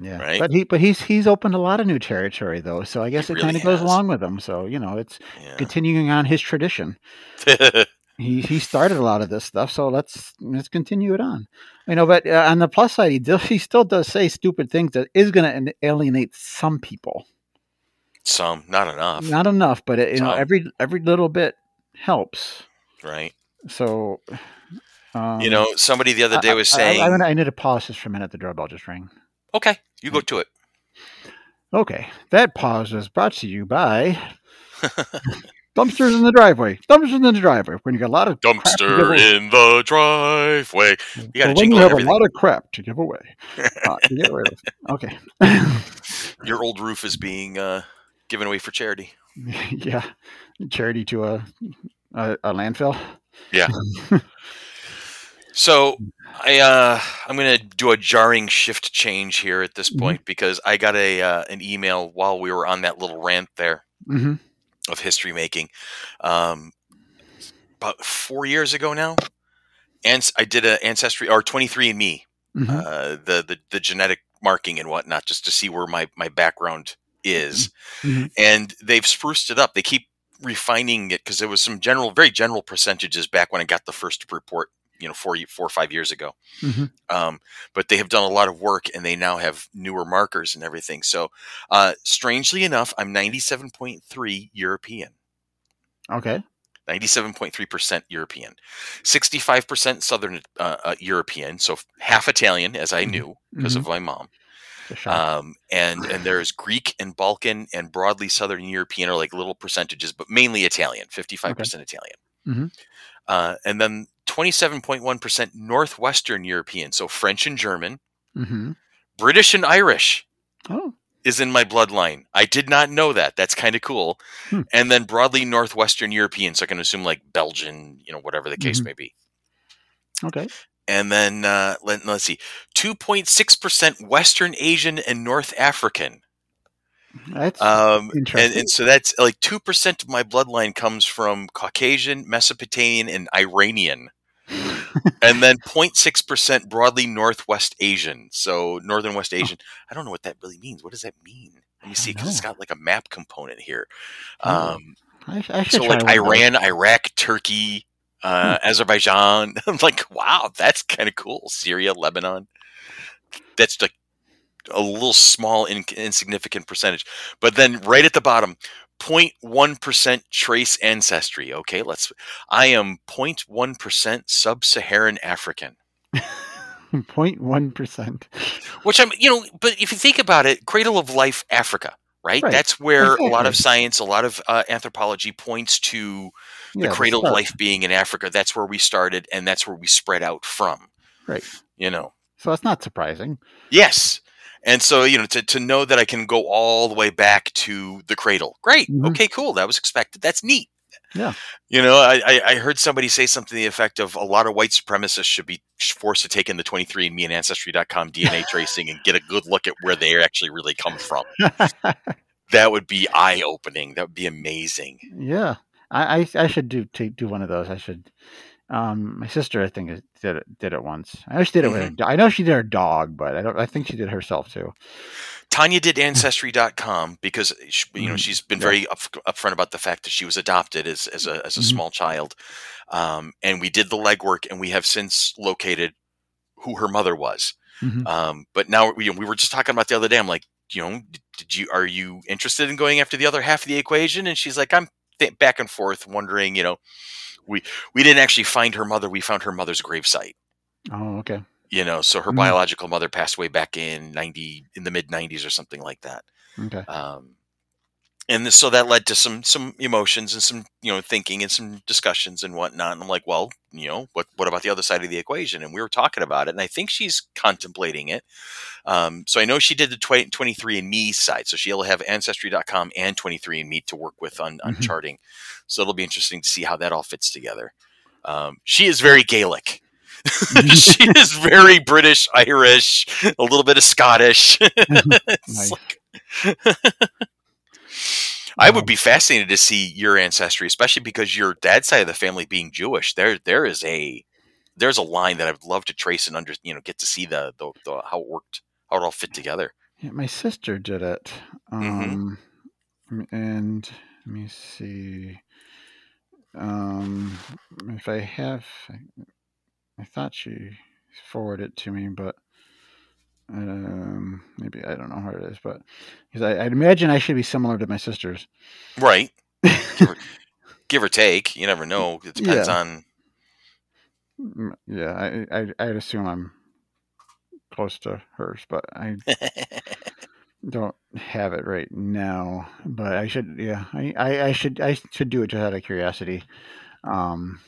yeah. Right. But he, but he's he's opened a lot of new territory though, so I guess He it really kind of goes along with him. So you know, it's Yeah. continuing on his tradition. he he started a lot of this stuff, so let's let's continue it on. You know, but uh, on the plus side, he does, he still does say stupid things that is going to alienate some people. Some, not enough, Not enough, but it, you know, every every little bit helps. right? So, um, you know, somebody the other day was I- saying, I, I, I need to pause just for a minute. The doorbell just rang. "Okay, you go to it." Okay, that pause was brought to you by dumpsters in the driveway. Dumpsters in the driveway. When you got a lot of crap to give Dumpster in the driveway. You got to Well, you have everything. a lot of crap to give away. Uh, to get rid of. Okay. Your old roof is being uh, given away for charity. yeah, charity to a a, a landfill. Yeah. so I uh, I'm going to do a jarring shift change here at this Mhm. point because I got a uh, an email while we were on that little rant there hmm of history making, um, about four years ago now. And I did an ancestry or 23andMe, hmm uh, the, the the genetic marking and whatnot, just to see where my my background is. Mhm. And they've spruced it up. They keep refining it because there was some general, very general percentages back when I got the first report, you know, four, four or five years ago. Mhm. Um, but they have done a lot of work and they now have newer markers and everything. So, uh, strangely enough, I'm 97.3 European. Okay. 97.3% European, 65% Southern uh, uh, European, so half Italian, as I Mhm. knew because of my mom. Um, and and there's Greek and Balkan and broadly Southern European are like little percentages, but mainly Italian, 55% Italian. Mhm. Uh, and then 27.1% Northwestern European, so French and German, hmm British and Irish Oh. is in my bloodline. I did not know that. That's kind of cool. Hmm. And then broadly Northwestern European, so I can assume like Belgian, you know, whatever the case Mhm. may be. Okay. And then uh, let, let's see, 2.6% Western Asian and North African. That's Um, and, Interesting. and so that's like 2% of my bloodline comes from Caucasian, Mesopotamian, and Iranian. and then 0.6% broadly Northwest Asian. So Northern West Asian. I don't know what that really means. What does that mean? Let me see, because it's got like a map component here. Oh, Um, I, I so like. Hmm. Iran, Iraq, Turkey, uh, Azerbaijan. I'm like, wow, that's kind of cool. Syria, Lebanon. That's like a little small, in, insignificant percentage. But then right at the bottom, 0.1% trace ancestry. Okay, let's. I am 0.1% sub-Saharan African. 0.1 percent. Which I'm, you know, but if you think about it, cradle of life, Africa, right? Right, That's where a lot of science, a lot of uh, anthropology points to the Yeah, cradle of life being in Africa. That's where we started, and that's where we spread out from. Right. You know. So that's not surprising. Yes. And so, you know, to, to know that I can go all the way back to the cradle. Great. Mhm. Okay, cool. That was expected. That's neat. Yeah. You know, I, I, I heard somebody say something to the effect of a lot of white supremacists should be forced to take in the 23andMe and Ancestry.com DNA tracing and get a good look at where they actually really come from. That would be eye opening. That would be amazing. yeah, I, I I should do take, do one of those. I should. Um, my sister, I think, did it did it once. I know she did it with. Her, Mm-hmm. I know she did her dog, but I don't. I think she did herself too. Tanya did Ancestry.com because she, you know Mhm. she's been very up, upfront about the fact that she was adopted as, as a as a Mhm. small child, um, and we did the legwork, and we have since located who her mother was. Mhm. Um, but now we, we were just talking about the other day. I'm like, you know, did you are you interested in going after the other half of the equation? And she's like, I'm th- back and forth, wondering. You know, we we didn't actually find her mother. We found her mother's gravesite. Oh, okay. You know, so her Mhm. biological mother passed away back in ninety in the mid '90s or something like that. Okay. Um, and this, so that led to some some emotions and some you know thinking and some discussions and whatnot. And I'm like, well, you know, what what about the other side of the equation? And we were talking about it, and I think she's contemplating it. Um, so I know she did the 23andMe side, so she'll have Ancestry.com and 23andMe to work with on, on Mhm. charting. So it'll be interesting to see how that all fits together. Um, she is very Gaelic. she is very British, Irish, a little bit of Scottish. It's Nice. like- I would be fascinated to see your ancestry, especially because your dad's side of the family being Jewish. There, there is a there's a line that I would love to trace and under you know get to see the the, the how it worked, how it all fit together. Yeah, my sister did it. Mhm. Um, m- and let me see. Um, if I have, I, I thought she forwarded it to me, but um, maybe I don't know how it is. But because I, I'd imagine I should be similar to my sisters. Right, give or take. You never know. It depends Yeah. on. Yeah, I, I I'd assume I'm close to hers, but I don't have it right now. But I should, yeah, I, I, I should I should do it just out of curiosity. Um,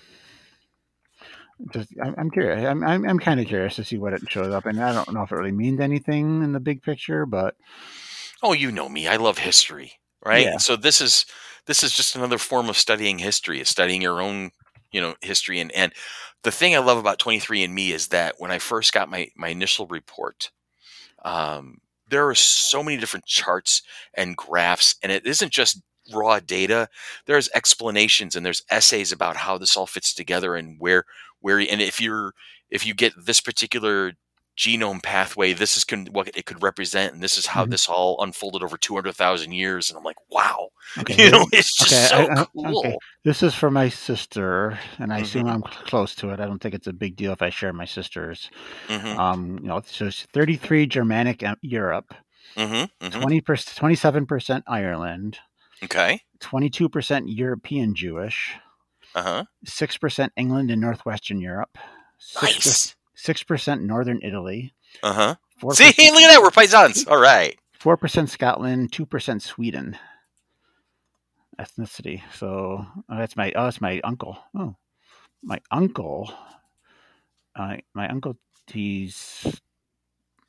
just I'm, I'm curious. I'm I'm, I'm kind of curious to see what it shows up, and I don't know if it really means anything in the big picture, but oh, you know me. I love history, right? Yeah. So this is this is just another form of studying history, is studying your own, you know, history. And and the thing I love about 23andMe is that when I first got my my initial report, um, there are so many different charts and graphs, and it isn't just raw data. There's explanations and there's essays about how this all fits together and where where and if you're if you get this particular genome pathway this is con- what it could represent and this is how Mhm. this all unfolded over 200,000 years and I'm like wow okay. you know it's just okay, so I- I- cool okay. This is for my sister, and I assume Mhm. I'm close to it. I don't think it's a big deal if I share my sister's. mhm Um, you know, so it's 33 Germanic uh, Europe, mhm mhm 20 percent, 27 percent Ireland, okay 22 percent European Jewish, uh-huh six percent England and Northwestern Europe, nice six percent Northern Italy, uh-huh four see look at that we're paisans all right four percent Scotland, two percent Sweden. Ethnicity. So oh, that's my oh, that's my uncle. Oh, my uncle. Uh, my uncle. He's. Let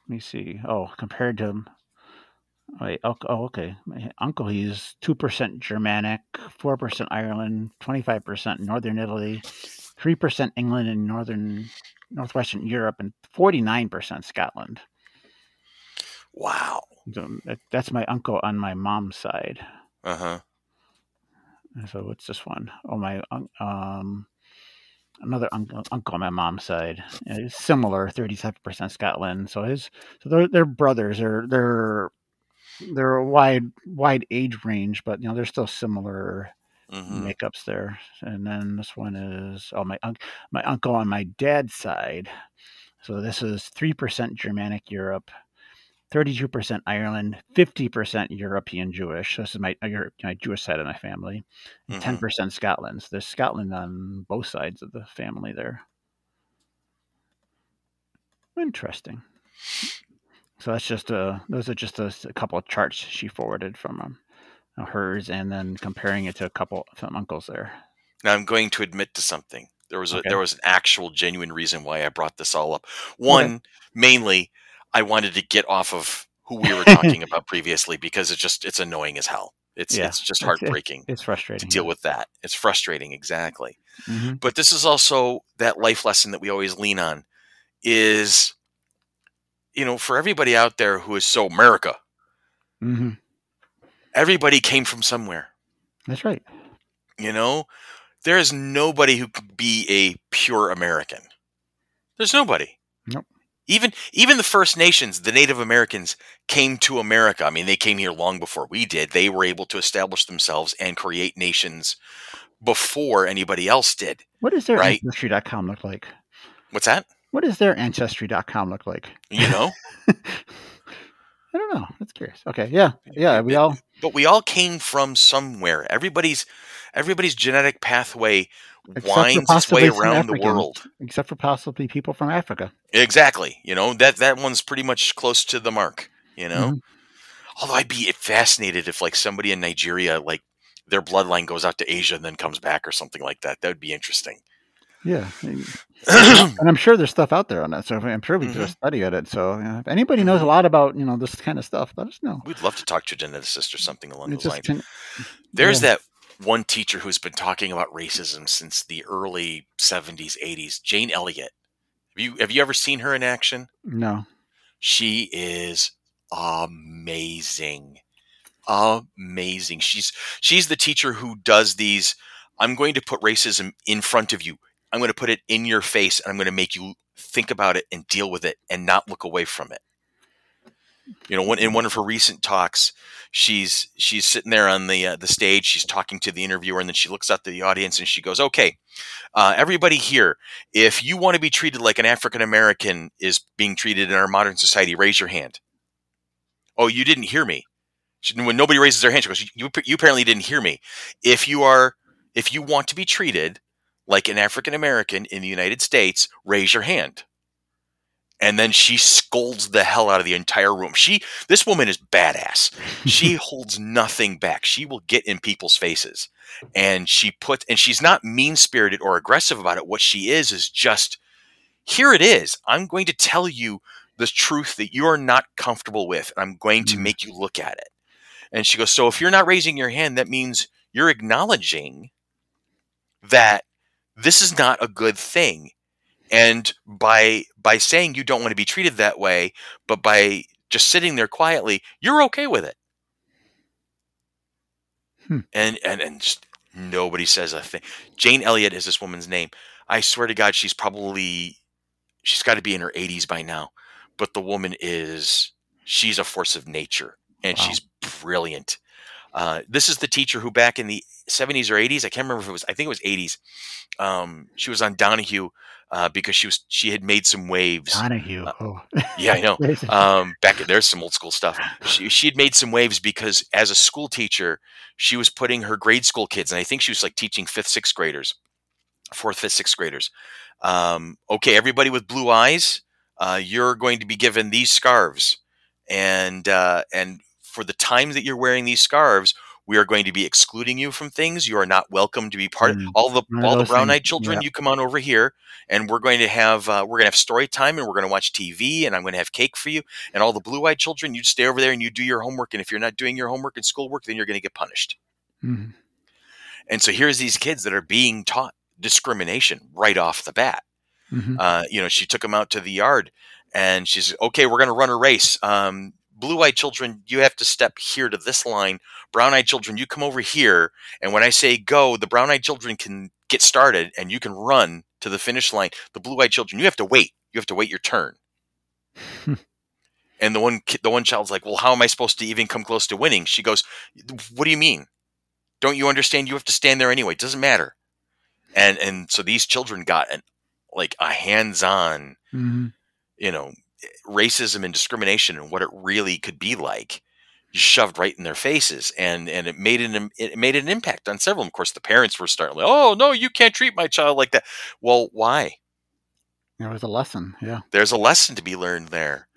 me see. Oh, compared to. Wait, oh, oh, okay. My uncle, he's two percent Germanic, four percent Ireland, twenty-five percent Northern Italy, three percent England and Northern Northwestern Europe, and forty-nine percent Scotland. wow So that, that's my uncle on my mom's side. uh-huh So what's this one? Oh, my um, another uncle, uncle on my mom's side. It's similar, thirty-seven percent Scotland. So his, so they're they're brothers. They're they're they're a wide wide age range, but you know they're still similar mhm makeups there. And then this one is oh my my uncle on my dad's side. So this is three percent Germanic Europe. 32% Ireland, 50% European Jewish. This is my, uh, my Jewish side of my family. and mhm. 10% Scotland. So there's Scotland on both sides of the family there. Interesting. So that's just a, those are just a couple of charts she forwarded from um, uh, hers and then comparing it to a couple of some uncles there. Now I'm going to admit to something. There was a, Okay. there was an actual genuine reason why I brought this all up. One, mainly, I wanted to get off of who we were talking about previously because it's just it's annoying as hell. It's Yeah. it's just It's- heartbreaking It's to frustrating. deal with that. It's frustrating, exactly. hmm But this is also that life lesson that we always lean on is you know, for everybody out there who is so America, hmm everybody came from somewhere. That's right. You know, there is nobody who could be a pure American. There's nobody. Nope. Even even the First Nations, the Native Americans, came to America. I mean, they came here long before we did. They were able to establish themselves and create nations before anybody else did. What does their Right. ancestry.com look like? What's that? What does their ancestry.com look like? You know, I don't know. That's curious. Okay. Yeah. Yeah. We all. but we all came from somewhere. Everybody's everybody's genetic pathway winds its way around the world. except for possibly people from Africa. Exactly. You know, that that one's pretty much close to the mark, you know. Mhm. Although I'd be fascinated if like somebody in Nigeria, like their bloodline goes out to Asia and then comes back or something like that. That would be interesting. Yeah, and I'm sure there's stuff out there on that. So I'm sure we could Mhm. study at it. So yeah, if anybody knows a lot about you know this kind of stuff, let us know. We'd love to talk to a geneticist or something along It's those lines. kind There's yeah. that one teacher who's been talking about racism since the early 70s, 80s, Jane Elliott. Have you have you ever seen her in action? no. She is amazing. Amazing. She's she's the teacher who does these I'm going to put racism in front of you. I'm going to put it in your face and I'm going to make you think about it and deal with it and not look away from it. You know, in one of her recent talks, she's she's sitting there on the uh, the stage. She's talking to the interviewer, and then she looks out to the audience and she goes, "Okay, uh, everybody here, if you want to be treated like an African American is being treated in our modern society, raise your hand." Oh, you didn't hear me. She- When nobody raises their hand, she goes, "You, you apparently didn't hear me. If you are, if you want to be treated like an African American in the United States, raise your hand." And then she scolds the hell out of the entire room. She, this woman is badass. She holds nothing back. She will get in people's faces, and she put, and she's not mean spirited or aggressive about it. What she is is just, here it is. I'm going to tell you the truth that you are not comfortable with, and I'm going to Mm. make you look at it. And she goes, so if you're not raising your hand, that means you're acknowledging that this is not a good thing. And by by saying you don't want to be treated that way but by just sitting there quietly you're okay with it. Hmm. and and and nobody says a thing. Jane elliott is this woman's name. I swear to god she's probably she's got to be in her 80s by now. But the woman is she's a force of nature and Wow. she's brilliant uh, this is the teacher who back in the 70s or 80s i can't remember if it was i think it was 80s um, she was on donahue uh, because she was she had made some waves Donahue. Uh, oh. yeah i know um, back there's some old school stuff. She she had made some waves because as a school teacher, she was putting her grade school kids, and I think she was like teaching fifth, sixth graders, fourth, fifth, sixth graders. Um, okay, everybody with blue eyes, uh, you're going to be given these scarves, and uh, and for the time that you're wearing these scarves. We are going to be excluding you from things. You are not welcome to be part of Mm. all the all the brown eyed children. yeah. You come on over here, and we're going to have uh, we're going to have story time, and we're going to watch TV, and I'm going to have cake for you and all the blue-eyed children you stay over there and you do your homework and if you're not doing your homework and schoolwork then you're going to get punished Mhm. and so here's these kids that are being taught discrimination right off the bat Mhm. uh, you know she took them out to the yard and she's okay we're going to run a race um, blue-eyed children you have to step here to this line brown-eyed children you come over here and when i say go the brown-eyed children can get started and you can run to the finish line the blue-eyed children you have to wait you have to wait your turn and the one the one child's like, "Well, how am I supposed to even come close to winning?" She goes, "What do you mean? Don't you understand? You have to stand there anyway. It doesn't matter." And and so these children got an like a hands-on, Mhm. you know, racism and discrimination and what it really could be like shoved right in their faces and and it made an it made an impact on several of course the parents were starting like oh no you can't treat my child like that well why there was a lesson. Yeah. there's a lesson to be learned there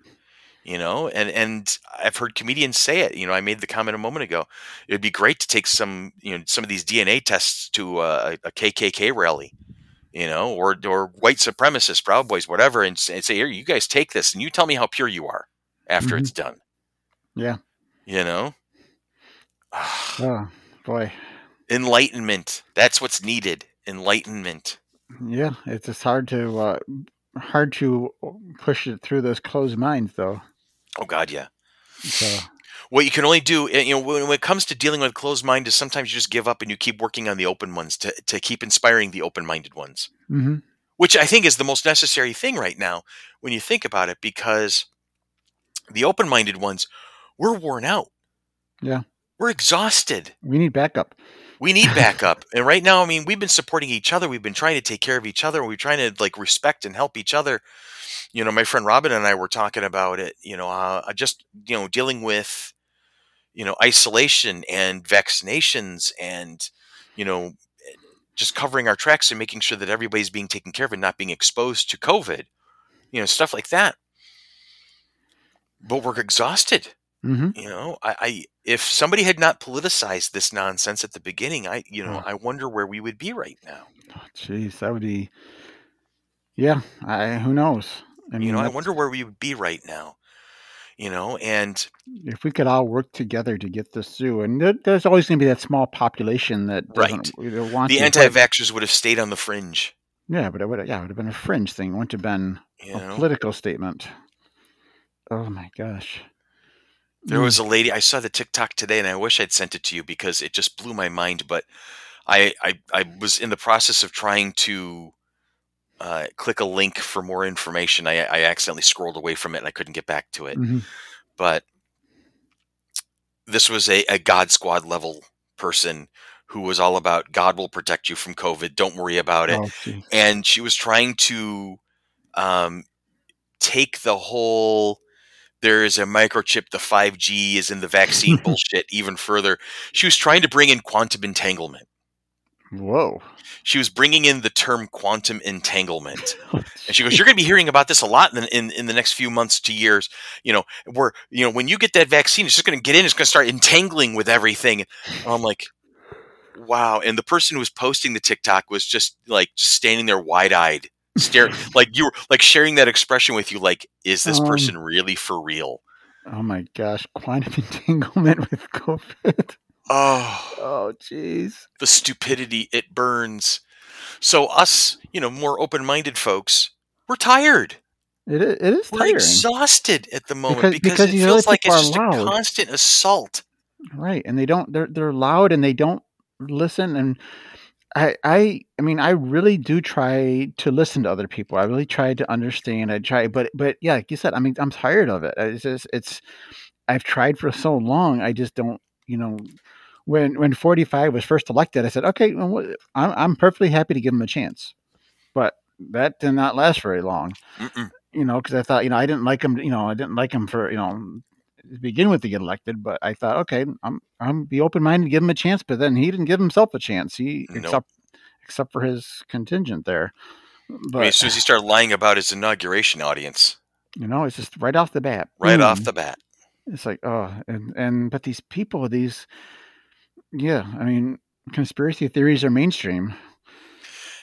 you know and and i've heard comedians say it you know i made the comment a moment ago it would be great to take some you know some of these dna tests to a, a kkk rally you know or or white supremacists proud boys whatever and say, say here you guys take this and you tell me how pure you are after Mhm. it's done Yeah. you know Oh boy. enlightenment that's what's needed enlightenment Yeah. It's just hard to uh, hard to push it through those closed minds, though. oh god yeah So what you can only do eh, you know when, when it comes to dealing with closed mind is sometimes you just give up and you keep working on the open ones to, to keep inspiring the open-minded ones. Hmm which i think is the most necessary thing right now when you think about it because the open-minded ones we're worn out. Yeah. we're exhausted. We need backup. we need backup. And right now i mean we've been supporting each other. We've been trying to take care of each other. We're trying to like respect and help each other. You know my friend robin and i were talking about it you know uh, just you know dealing with you know isolation and vaccinations and you know just covering our tracks and making sure that everybody's being taken care of and not being exposed to covid you know stuff like that but we're exhausted hmm You know, I, I if somebody had not politicized this nonsense at the beginning, I you know Oh. I wonder where we would be right now. Jeez, that would be. Yeah, I who knows? I you know, I wonder where we would be right now. You know, and if we could all work together to get this through, and there, there's always going to be that small population that doesn't that want the anti-vaxxers would have stayed on the fringe. Yeah, but it would. have, Yeah, it would have been a fringe thing. It wouldn't have been You a know, political statement. Oh my gosh. There Mm. was a lady I saw the TikTok today, and I wish I'd sent it to you because it just blew my mind. But I I, I was in the process of trying to uh, click a link for more information. I, I accidentally scrolled away from it, and I couldn't get back to it. Mhm. But this was a, a God Squad level person who was all about God will protect you from COVID. Don't worry about it Oh, and she was trying to um, take the whole there is a microchip the 5g is in the vaccine bullshit even further she was trying to bring in quantum entanglement Whoa. she was bringing in the term quantum entanglement. And she goes you're going to be hearing about this a lot in, in, in the next few months to years. You know where you know when you get that vaccine it's just going to get in it's going to start entangling with everything. And i'm like wow. And the person who was posting the tiktok was just like just standing there wide-eyed staring, like you were like sharing that expression with you like is this Um, person really for real? Oh my gosh, quantum entanglement with COVID. Oh Oh, jeez. the stupidity it burns so us you know more open-minded folks we're tired It is, it is we're tiring, exhausted at the moment Because- because, because it feels like it's just a constant assault right? And they don't. They're they're loud and they don't listen. And I I I mean, I really do try to listen to other people. I really try to understand. I try, but but yeah, like you said, I mean, I'm tired of it. It's just it's. I've tried for so long. I just don't. You know, when when 45 was first elected, I said, okay, well, I'm I'm perfectly happy to give him a chance, but that did not last very long. Mm-mm. You know, because I thought, you know, I didn't like him. You know, I didn't like him for you know to begin with to get elected, but I thought, okay, I'm I'm be open minded to give him a chance. But then he didn't give himself a chance. He Nope. except except for his contingent there. But I mean, as soon as he started lying about his inauguration audience, you know, it's just right off the bat. right off hmm. the bat. It's like, oh, and and but these people, these, yeah, I mean, conspiracy theories are mainstream.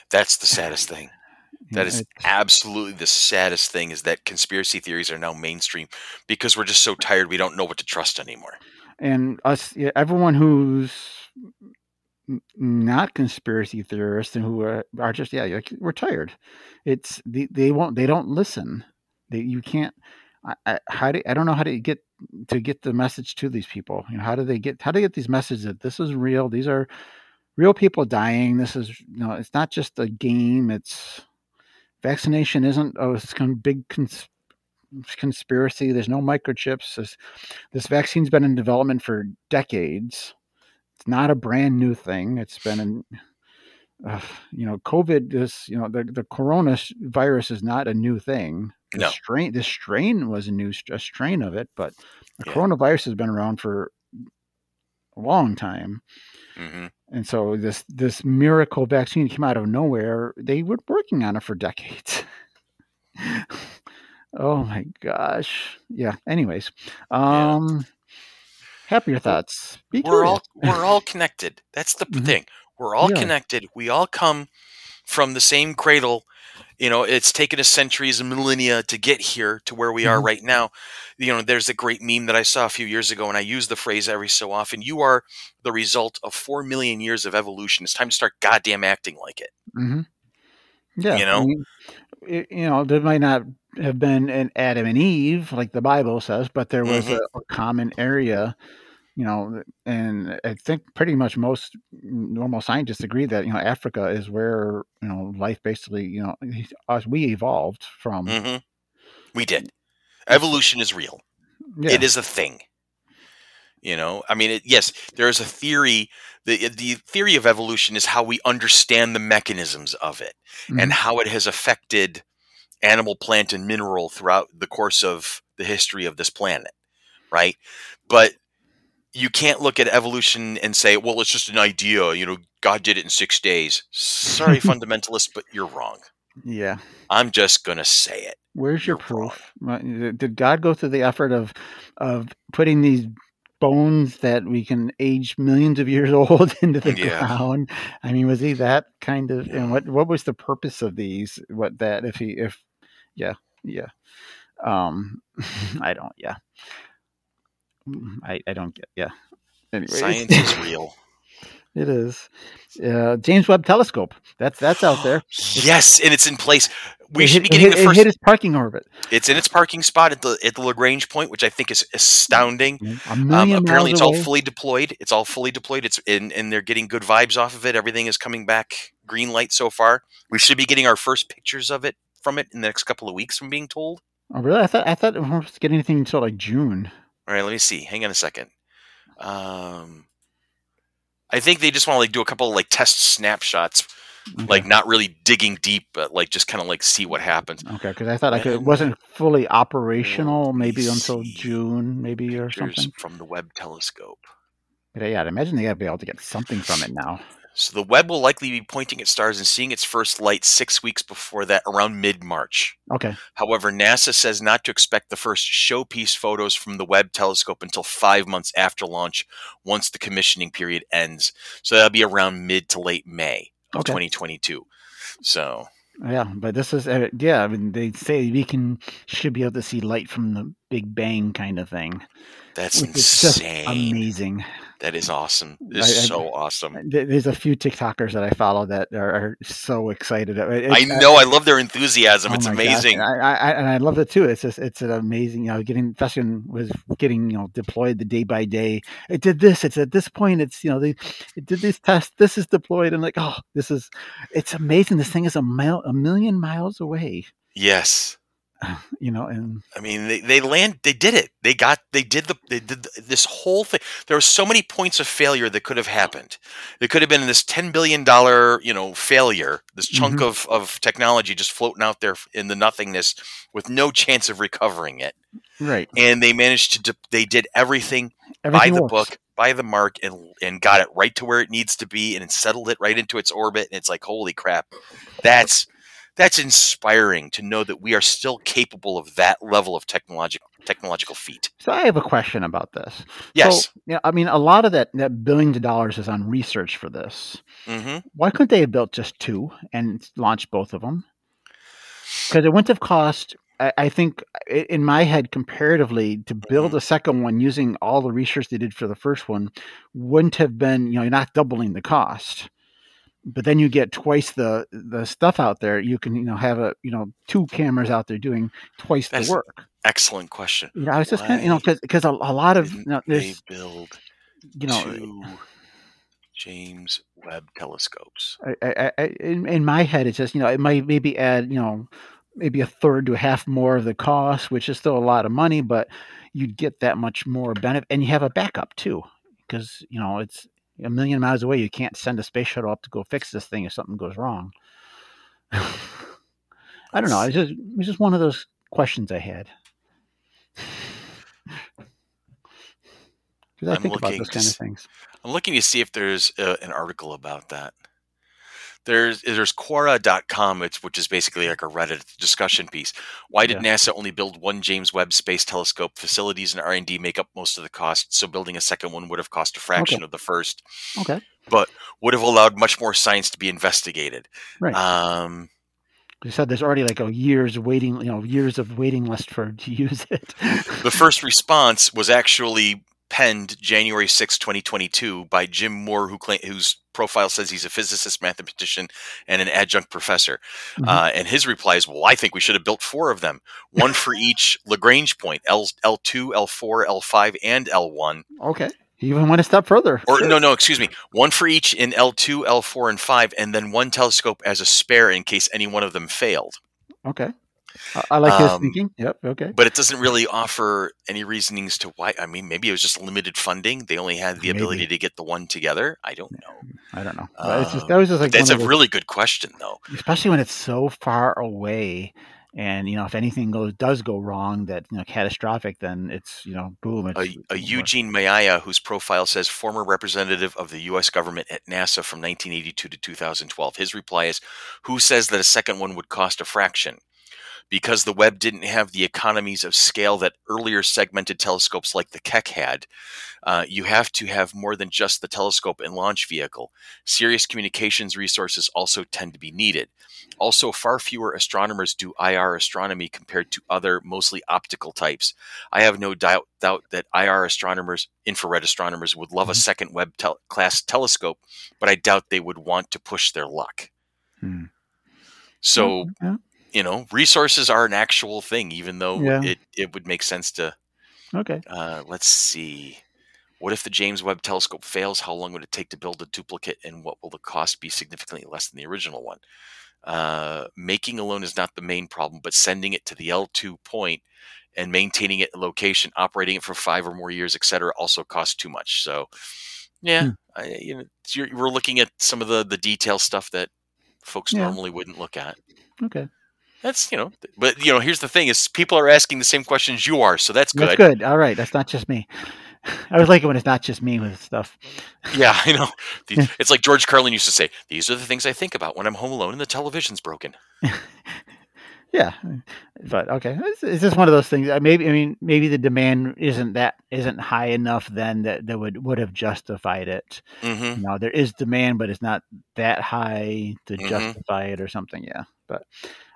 That's the saddest thing. That Yeah, is absolutely the saddest thing is that conspiracy theories are now mainstream because we're just so tired we don't know what to trust anymore. and us, yeah, everyone who's not conspiracy theorists and who are, are just yeah, like, we're tired. It's they, they won't they don't listen. They you can't. I, I, how do I don't know how to get to get the message to these people. You know, how do they get how do they get these messages that this is real? These are real people dying. This is you know, it's not just a game. It's vaccination isn't oh, it's of big cons- conspiracy. There's no microchips. This, this vaccine's been in development for decades. It's not a brand new thing. It's been in, uh, you know, COVID is, you know, the, the coronavirus is not a new thing. The No. strain, the strain was a new a strain of it, but the Yeah. coronavirus has been around for a long time. hmm And so this this miracle vaccine came out of nowhere. They were working on it for decades. oh my gosh. Yeah. Anyways, Yeah. um, happier thoughts. Be We're curious. all we're all connected. That's the Mhm. thing. We're all Yeah. connected. We all come from the same cradle. You know, it's taken us centuries and millennia to get here to where we are Mhm. right now. You know, there's a great meme that I saw a few years ago, and I use the phrase every so often. You are the result of four million years of evolution. It's time to start goddamn acting like it. mm-hmm. Yeah. You I know? mean, it- you know, there might not have been an Adam and Eve like the Bible says, but there was Mhm. a, a common area. You know, and I think pretty much most normal scientists agree that you know Africa is where you know life basically you know us we evolved from. hmm We did. Evolution is real. Yeah. It is a thing. You know, I mean, it, yes, there is a theory. The the theory of evolution is how we understand the mechanisms of it and Mhm. how it has affected animal, plant, and mineral throughout the course of the history of this planet, right? But you can't look at evolution and say, "Well, it's just an idea." You know, God did it in six days. Sorry, fundamentalist, but you're wrong. Yeah. I'm just gonna say it. Where's your proof? Did God go through the effort of of putting these bones that we can age millions of years old into the Yeah. ground? I mean, was he that kind of? And what what was the purpose of these? What that if he if yeah yeah um I don't yeah I I don't get yeah. Anyway, Science is real. it is. Uh, James Webb Telescope. That's that's out there. yes, and it's in place. We It should hit- be getting hit- the it hit its parking orbit. It's in its parking spot at the at the Lagrange point, which I think is astounding. A Um, apparently, miles it's all fully deployed. It's all fully deployed. It's in, and they're getting good vibes off of it. Everything is coming back green light so far. We should be getting our first pictures of it from it in the next couple of weeks. I'm being told. Oh, really? I thought I thought we weren't supposed to get anything until like June. All right, let me see. Hang on a second. Um, I think they just want to like do a couple of like test snapshots, like not really digging deep, but like just kind of like see what happens. Okay, because I thought I could, it wasn't fully operational, maybe until June, maybe or something. from the Webb telescope. But yeah, I'd imagine they gotta be able to get something from it now. So the Webb will likely be pointing at stars and seeing its first light six weeks before that, around mid March. Okay, However, NASA says not to expect the first showpiece photos from the Webb telescope until five months after launch, once the commissioning period ends. So that'll be around mid to late May of Okay. 2022. So yeah, but this is uh, yeah. I mean, they say we can should be able to see light from the Big Bang kind of thing, that's which is just insane. amazing. That is awesome. I- This is I- so awesome. There's a few TikTokers that I follow that are, are so excited. It- I uh, know. I love their enthusiasm. Oh It's amazing. I, I, I- and I love it too. It's just it's an amazing. You know, getting Fescon was getting you know deployed the day by day. It did this. It's at this point. It's you know they it did this test. This is deployed, and like oh, this is it's amazing. This thing is a mile a million miles away. Yes. You know, and I mean, they, they land, they did it. They got, they did the, they did the- this whole thing. There were so many points of failure that could have happened. It could have been this ten billion dollar, you know, failure, this chunk Mhm. of of technology just floating out there in the nothingness with no chance of recovering it. right, And they managed to, de- they did everything everything by the works. book, by the mark, and and got it right to where it needs to be, and it settled it right into its orbit. And it's like, holy crap, that's that's inspiring to know that we are still capable of that level of technological technological feat. So I have a question about this. Yes. So, yeah, I mean, a lot of that that billions of dollars is on research for this. hmm Why couldn't they have built just two and launched both of them? Because it wouldn't have cost. I, I think in my head, comparatively, to build Mm-hmm. a second one using all the research they did for the first one wouldn't have been. You know, you're not doubling the cost, but then you get twice the the stuff out there. You can you know have a you know two cameras out there doing twice That's the work. Excellent question. Know, I was just kind of you know because a, a lot of you know, they build you know two eh, eh, James Webb telescopes? I, I, I, in, in my head, it's just you know it might maybe add you know maybe a third to a half more of the cost, which is still a lot of money, but you'd get that much more benefit, and you have a backup too, because you know it's a million miles away. You can't send a space shuttle up to go fix this thing if something goes wrong. I don't know. It's just it's just one of those questions I had. I about looking kind of things. I'm looking to see if there's uh, an article about that. There's there's Quora.com, it's, which is basically like a Reddit discussion piece. Why did NASA only build one James Webb Space Telescope? Facilities and R&D make up most of the cost, so building a second one would have cost a fraction of the first. Okay, But Would have allowed much more science to be investigated. right. Um, You said there's already like a years waiting, you know, years of waiting list for to use it. the first response was actually penned January 6, 2022 by Jim Moore, who claim, whose profile says he's a physicist, mathematician, and an adjunct professor. Mhm. Uh, and his reply is, well, I think we should have built four of them, one for each Lagrange point, L, L2, L4, L5, and L1. okay, you even went a step further. Or Sure. no, no, excuse me, one for each in L2, L4, and 5, and then one telescope as a spare in case any one of them failed. Okay, I, like his Um, thinking. Yep. Okay. but it doesn't really offer any reasonings to why. I mean, maybe it was just limited funding. They only had the ability to get the one together. I don't know. I don't know. It's just Um, that was just like That's a those- really good question, though. especially when it's so far away, and you know if anything goes does go wrong that you know catastrophic, then it's you know boom. It's, A, a Eugene Mayaya, whose profile says former representative of the U.S. government at NASA from 1982 to 2012. His reply is, "Who says that a second one would cost a fraction?" Because the Webb didn't have the economies of scale that earlier segmented telescopes like the Keck had. Uh, you have to have more than just the telescope and launch vehicle. Serious communications resources also tend to be needed. Also, far fewer astronomers do IR astronomy compared to other, mostly optical types. I have no doubt, doubt that IR astronomers, infrared astronomers, would love a Mhm. second Webb tel- class telescope, but I doubt they would want to push their luck. Hmm. So, Yeah. You know, resources are an actual thing, even though Yeah. it, it would make sense to. Okay. Uh, let's see. What if the James Webb telescope fails? How long would it take to build a duplicate, and what will the cost be significantly less than the original one? Uh, making alone is not the main problem, but sending it to the L2 point and maintaining it in location, operating it for five or more years, etc., also costs too much. So, yeah, Hmm. I, you know, you're, we're looking at some of the the detail stuff that folks Yeah. normally wouldn't look at. Okay. That's you know, but you know, here's the thing: is people are asking the same questions you are, so that's good. That's good. All right. That's not just me. I was like it when it's not just me with stuff. Yeah, I know. It's like George Carlin used to say: "These are the things I think about when I'm home alone and the television's broken." Yeah, but okay, it's, it's just one of those things. uh, Maybe I mean maybe the demand isn't that isn't high enough then that that would would have justified it. hmm You know, there is demand, but it's not that high to Mhm. justify it or something. Yeah, but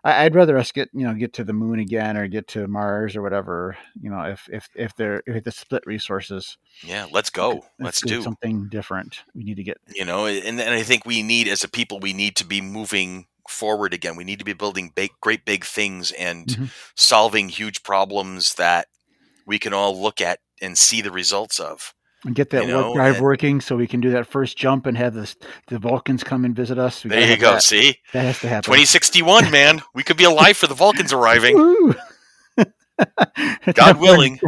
I, I'd rather us get you know get to the moon again or get to Mars or whatever. You know, if if if they're if the split resources, Yeah, let's go. Let's do. something different. We need to get You know, and and I think we need, as a people, we need to be moving forward again. We need to be building big, great big things and Mhm. solving huge problems that we can all look at and see the results of. And get that You warp drive and- working so we can do that first jump and have the the Vulcans come and visit us. We There you go. That. See, That has to happen. 2061, man, we could be alive for the Vulcans arriving. God willing.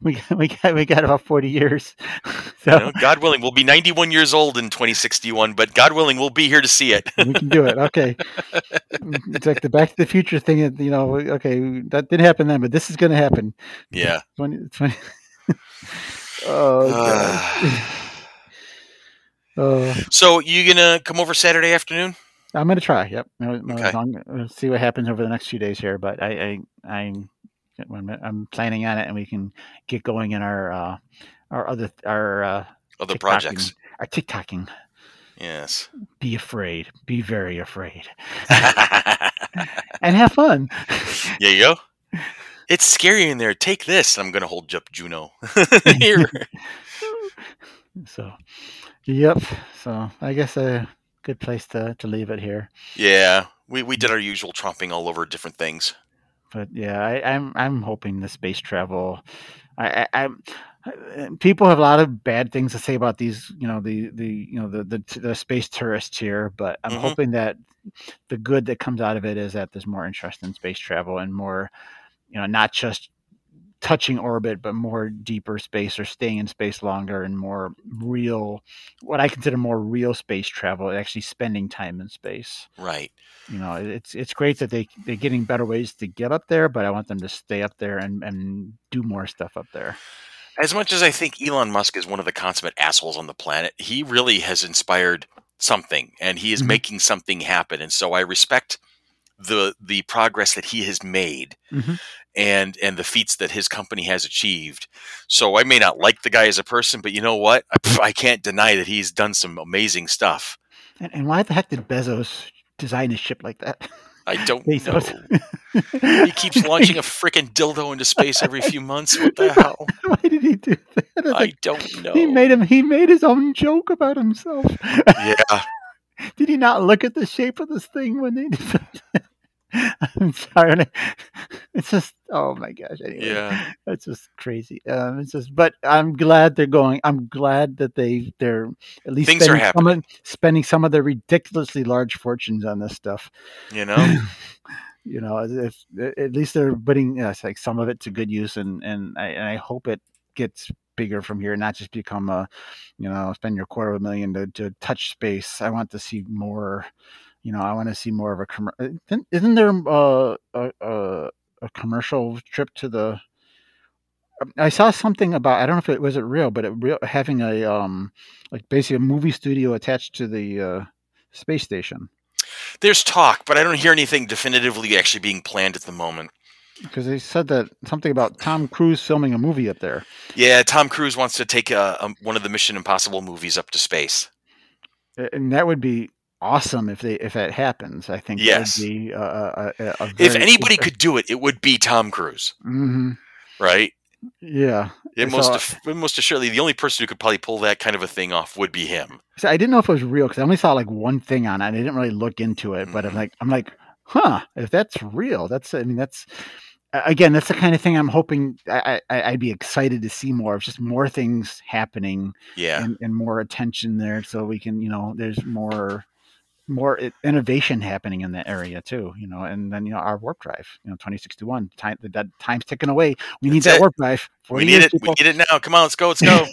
we got, we got we got about forty years. So You know, God willing, we'll be 91 years old in 2061, but God willing, we'll be here to see it. we can do it. Okay, it's like the Back to the Future thing. You know, okay, that didn't happen then, but this is going to happen. Yeah. 20, 20 oh uh, god. oh, So you gonna come over Saturday afternoon? I'm going to try. Yep. No, no, Okay. I'm gonna see what happens over the next few days here, but I, I, I'm, I'm, I'm planning on it, and we can get going in our, uh, our other, our, uh, Other TikToking. projects? our TikToking. Yes. Be afraid. Be very afraid, and have fun. There you go. It's scary in there. Take this. I'm gonna hold up Juno. Here. So, yep. So I guess a good place to, to leave it here. Yeah. We we did our usual tromping all over different things. But yeah, I, I'm I'm hoping the space travel. I, I I'm people have a lot of bad things to say about these. You know the the you know the the, the space tourists here, but I'm Mhm. hoping that the good that comes out of it is that there's more interest in space travel and more, you know, not just touching orbit, but more deeper space or staying in space longer and more real, what I consider more real space travel, actually spending time in space. Right. You know, it's it's great that they they're getting better ways to get up there, but I want them to stay up there and and do more stuff up there. As much as I think Elon Musk is one of the consummate assholes on the planet, he really has inspired something and he is Mhm. making something happen. And so I respect the the progress that he has made Mhm. and and the feats that his company has achieved. So I may not like the guy as a person, but you know what? I, I can't deny that he's done some amazing stuff. And, and why the heck did Bezos design a ship like that? I don't know. He keeps launching a freaking dildo into space every few months. What the hell? Why did he do that? It's I like, don't know. He made him. He made his own joke about himself. yeah. Did he not look at the shape of this thing when they? I'm sorry. It's just. Oh my gosh. Anyway, Yeah. it's just crazy. Um, it's just. But I'm glad they're going. I'm glad that they they're at least Things spending some of, spending some of their ridiculously large fortunes on this stuff. You know? you know, if at least they're putting you know, like some of it to good use, and and I, and I hope it gets bigger from here, not just become a, you know, spend your quarter of a million to, to touch space. I want to see more. You know, I want to see more of a commercial. Isn't there uh, a, a a commercial trip to the? I saw something about I don't know if it was it real, but it real having a um like basically a movie studio attached to the uh, space station. There's talk, but I don't hear anything definitively actually being planned at the moment. Because they said that something about Tom Cruise filming a movie up there. Yeah, Tom Cruise wants to take uh, um, one of the Mission Impossible movies up to space. And that would be awesome if they if that happens. I think Yes. be uh, a, a, a If anybody could do it, it would be Tom Cruise, Mhm. right? Yeah. It most most assuredly, the only person who could probably pull that kind of a thing off would be him. So I didn't know if it was real because I only saw like one thing on it. I didn't really look into it, but I'm Mhm. like, I'm like, huh? If that's real, that's I mean, that's a- again, that's the kind of thing I'm hoping I, I I'd be excited to see more of. Just more things happening Yeah, and, and more attention there, so we can you know, there's more more innovation happening in that area too. You know, and then you know our warp drive, you know, 2061 time that time's ticking away. We need that it. warp drive. we need years, it. We need it now. Come on, let's go. Let's go.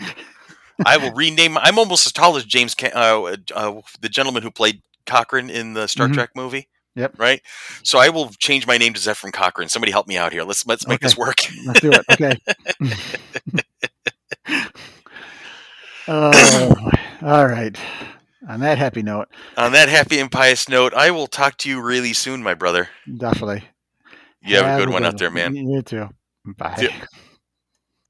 I will rename. I'm almost as tall as James, uh, uh, the gentleman who played Cochrane in the Star Mhm. Trek movie. Yep. Right. So I will change my name to Zefram Cochrane. Somebody help me out here. Let's let's make Okay. this work. Let's do it. Okay. oh, all right. On that happy note, On that happy and pious note, I will talk to you really soon, my brother. definitely. You have, a good one out there, man. You too. Bye. Yeah.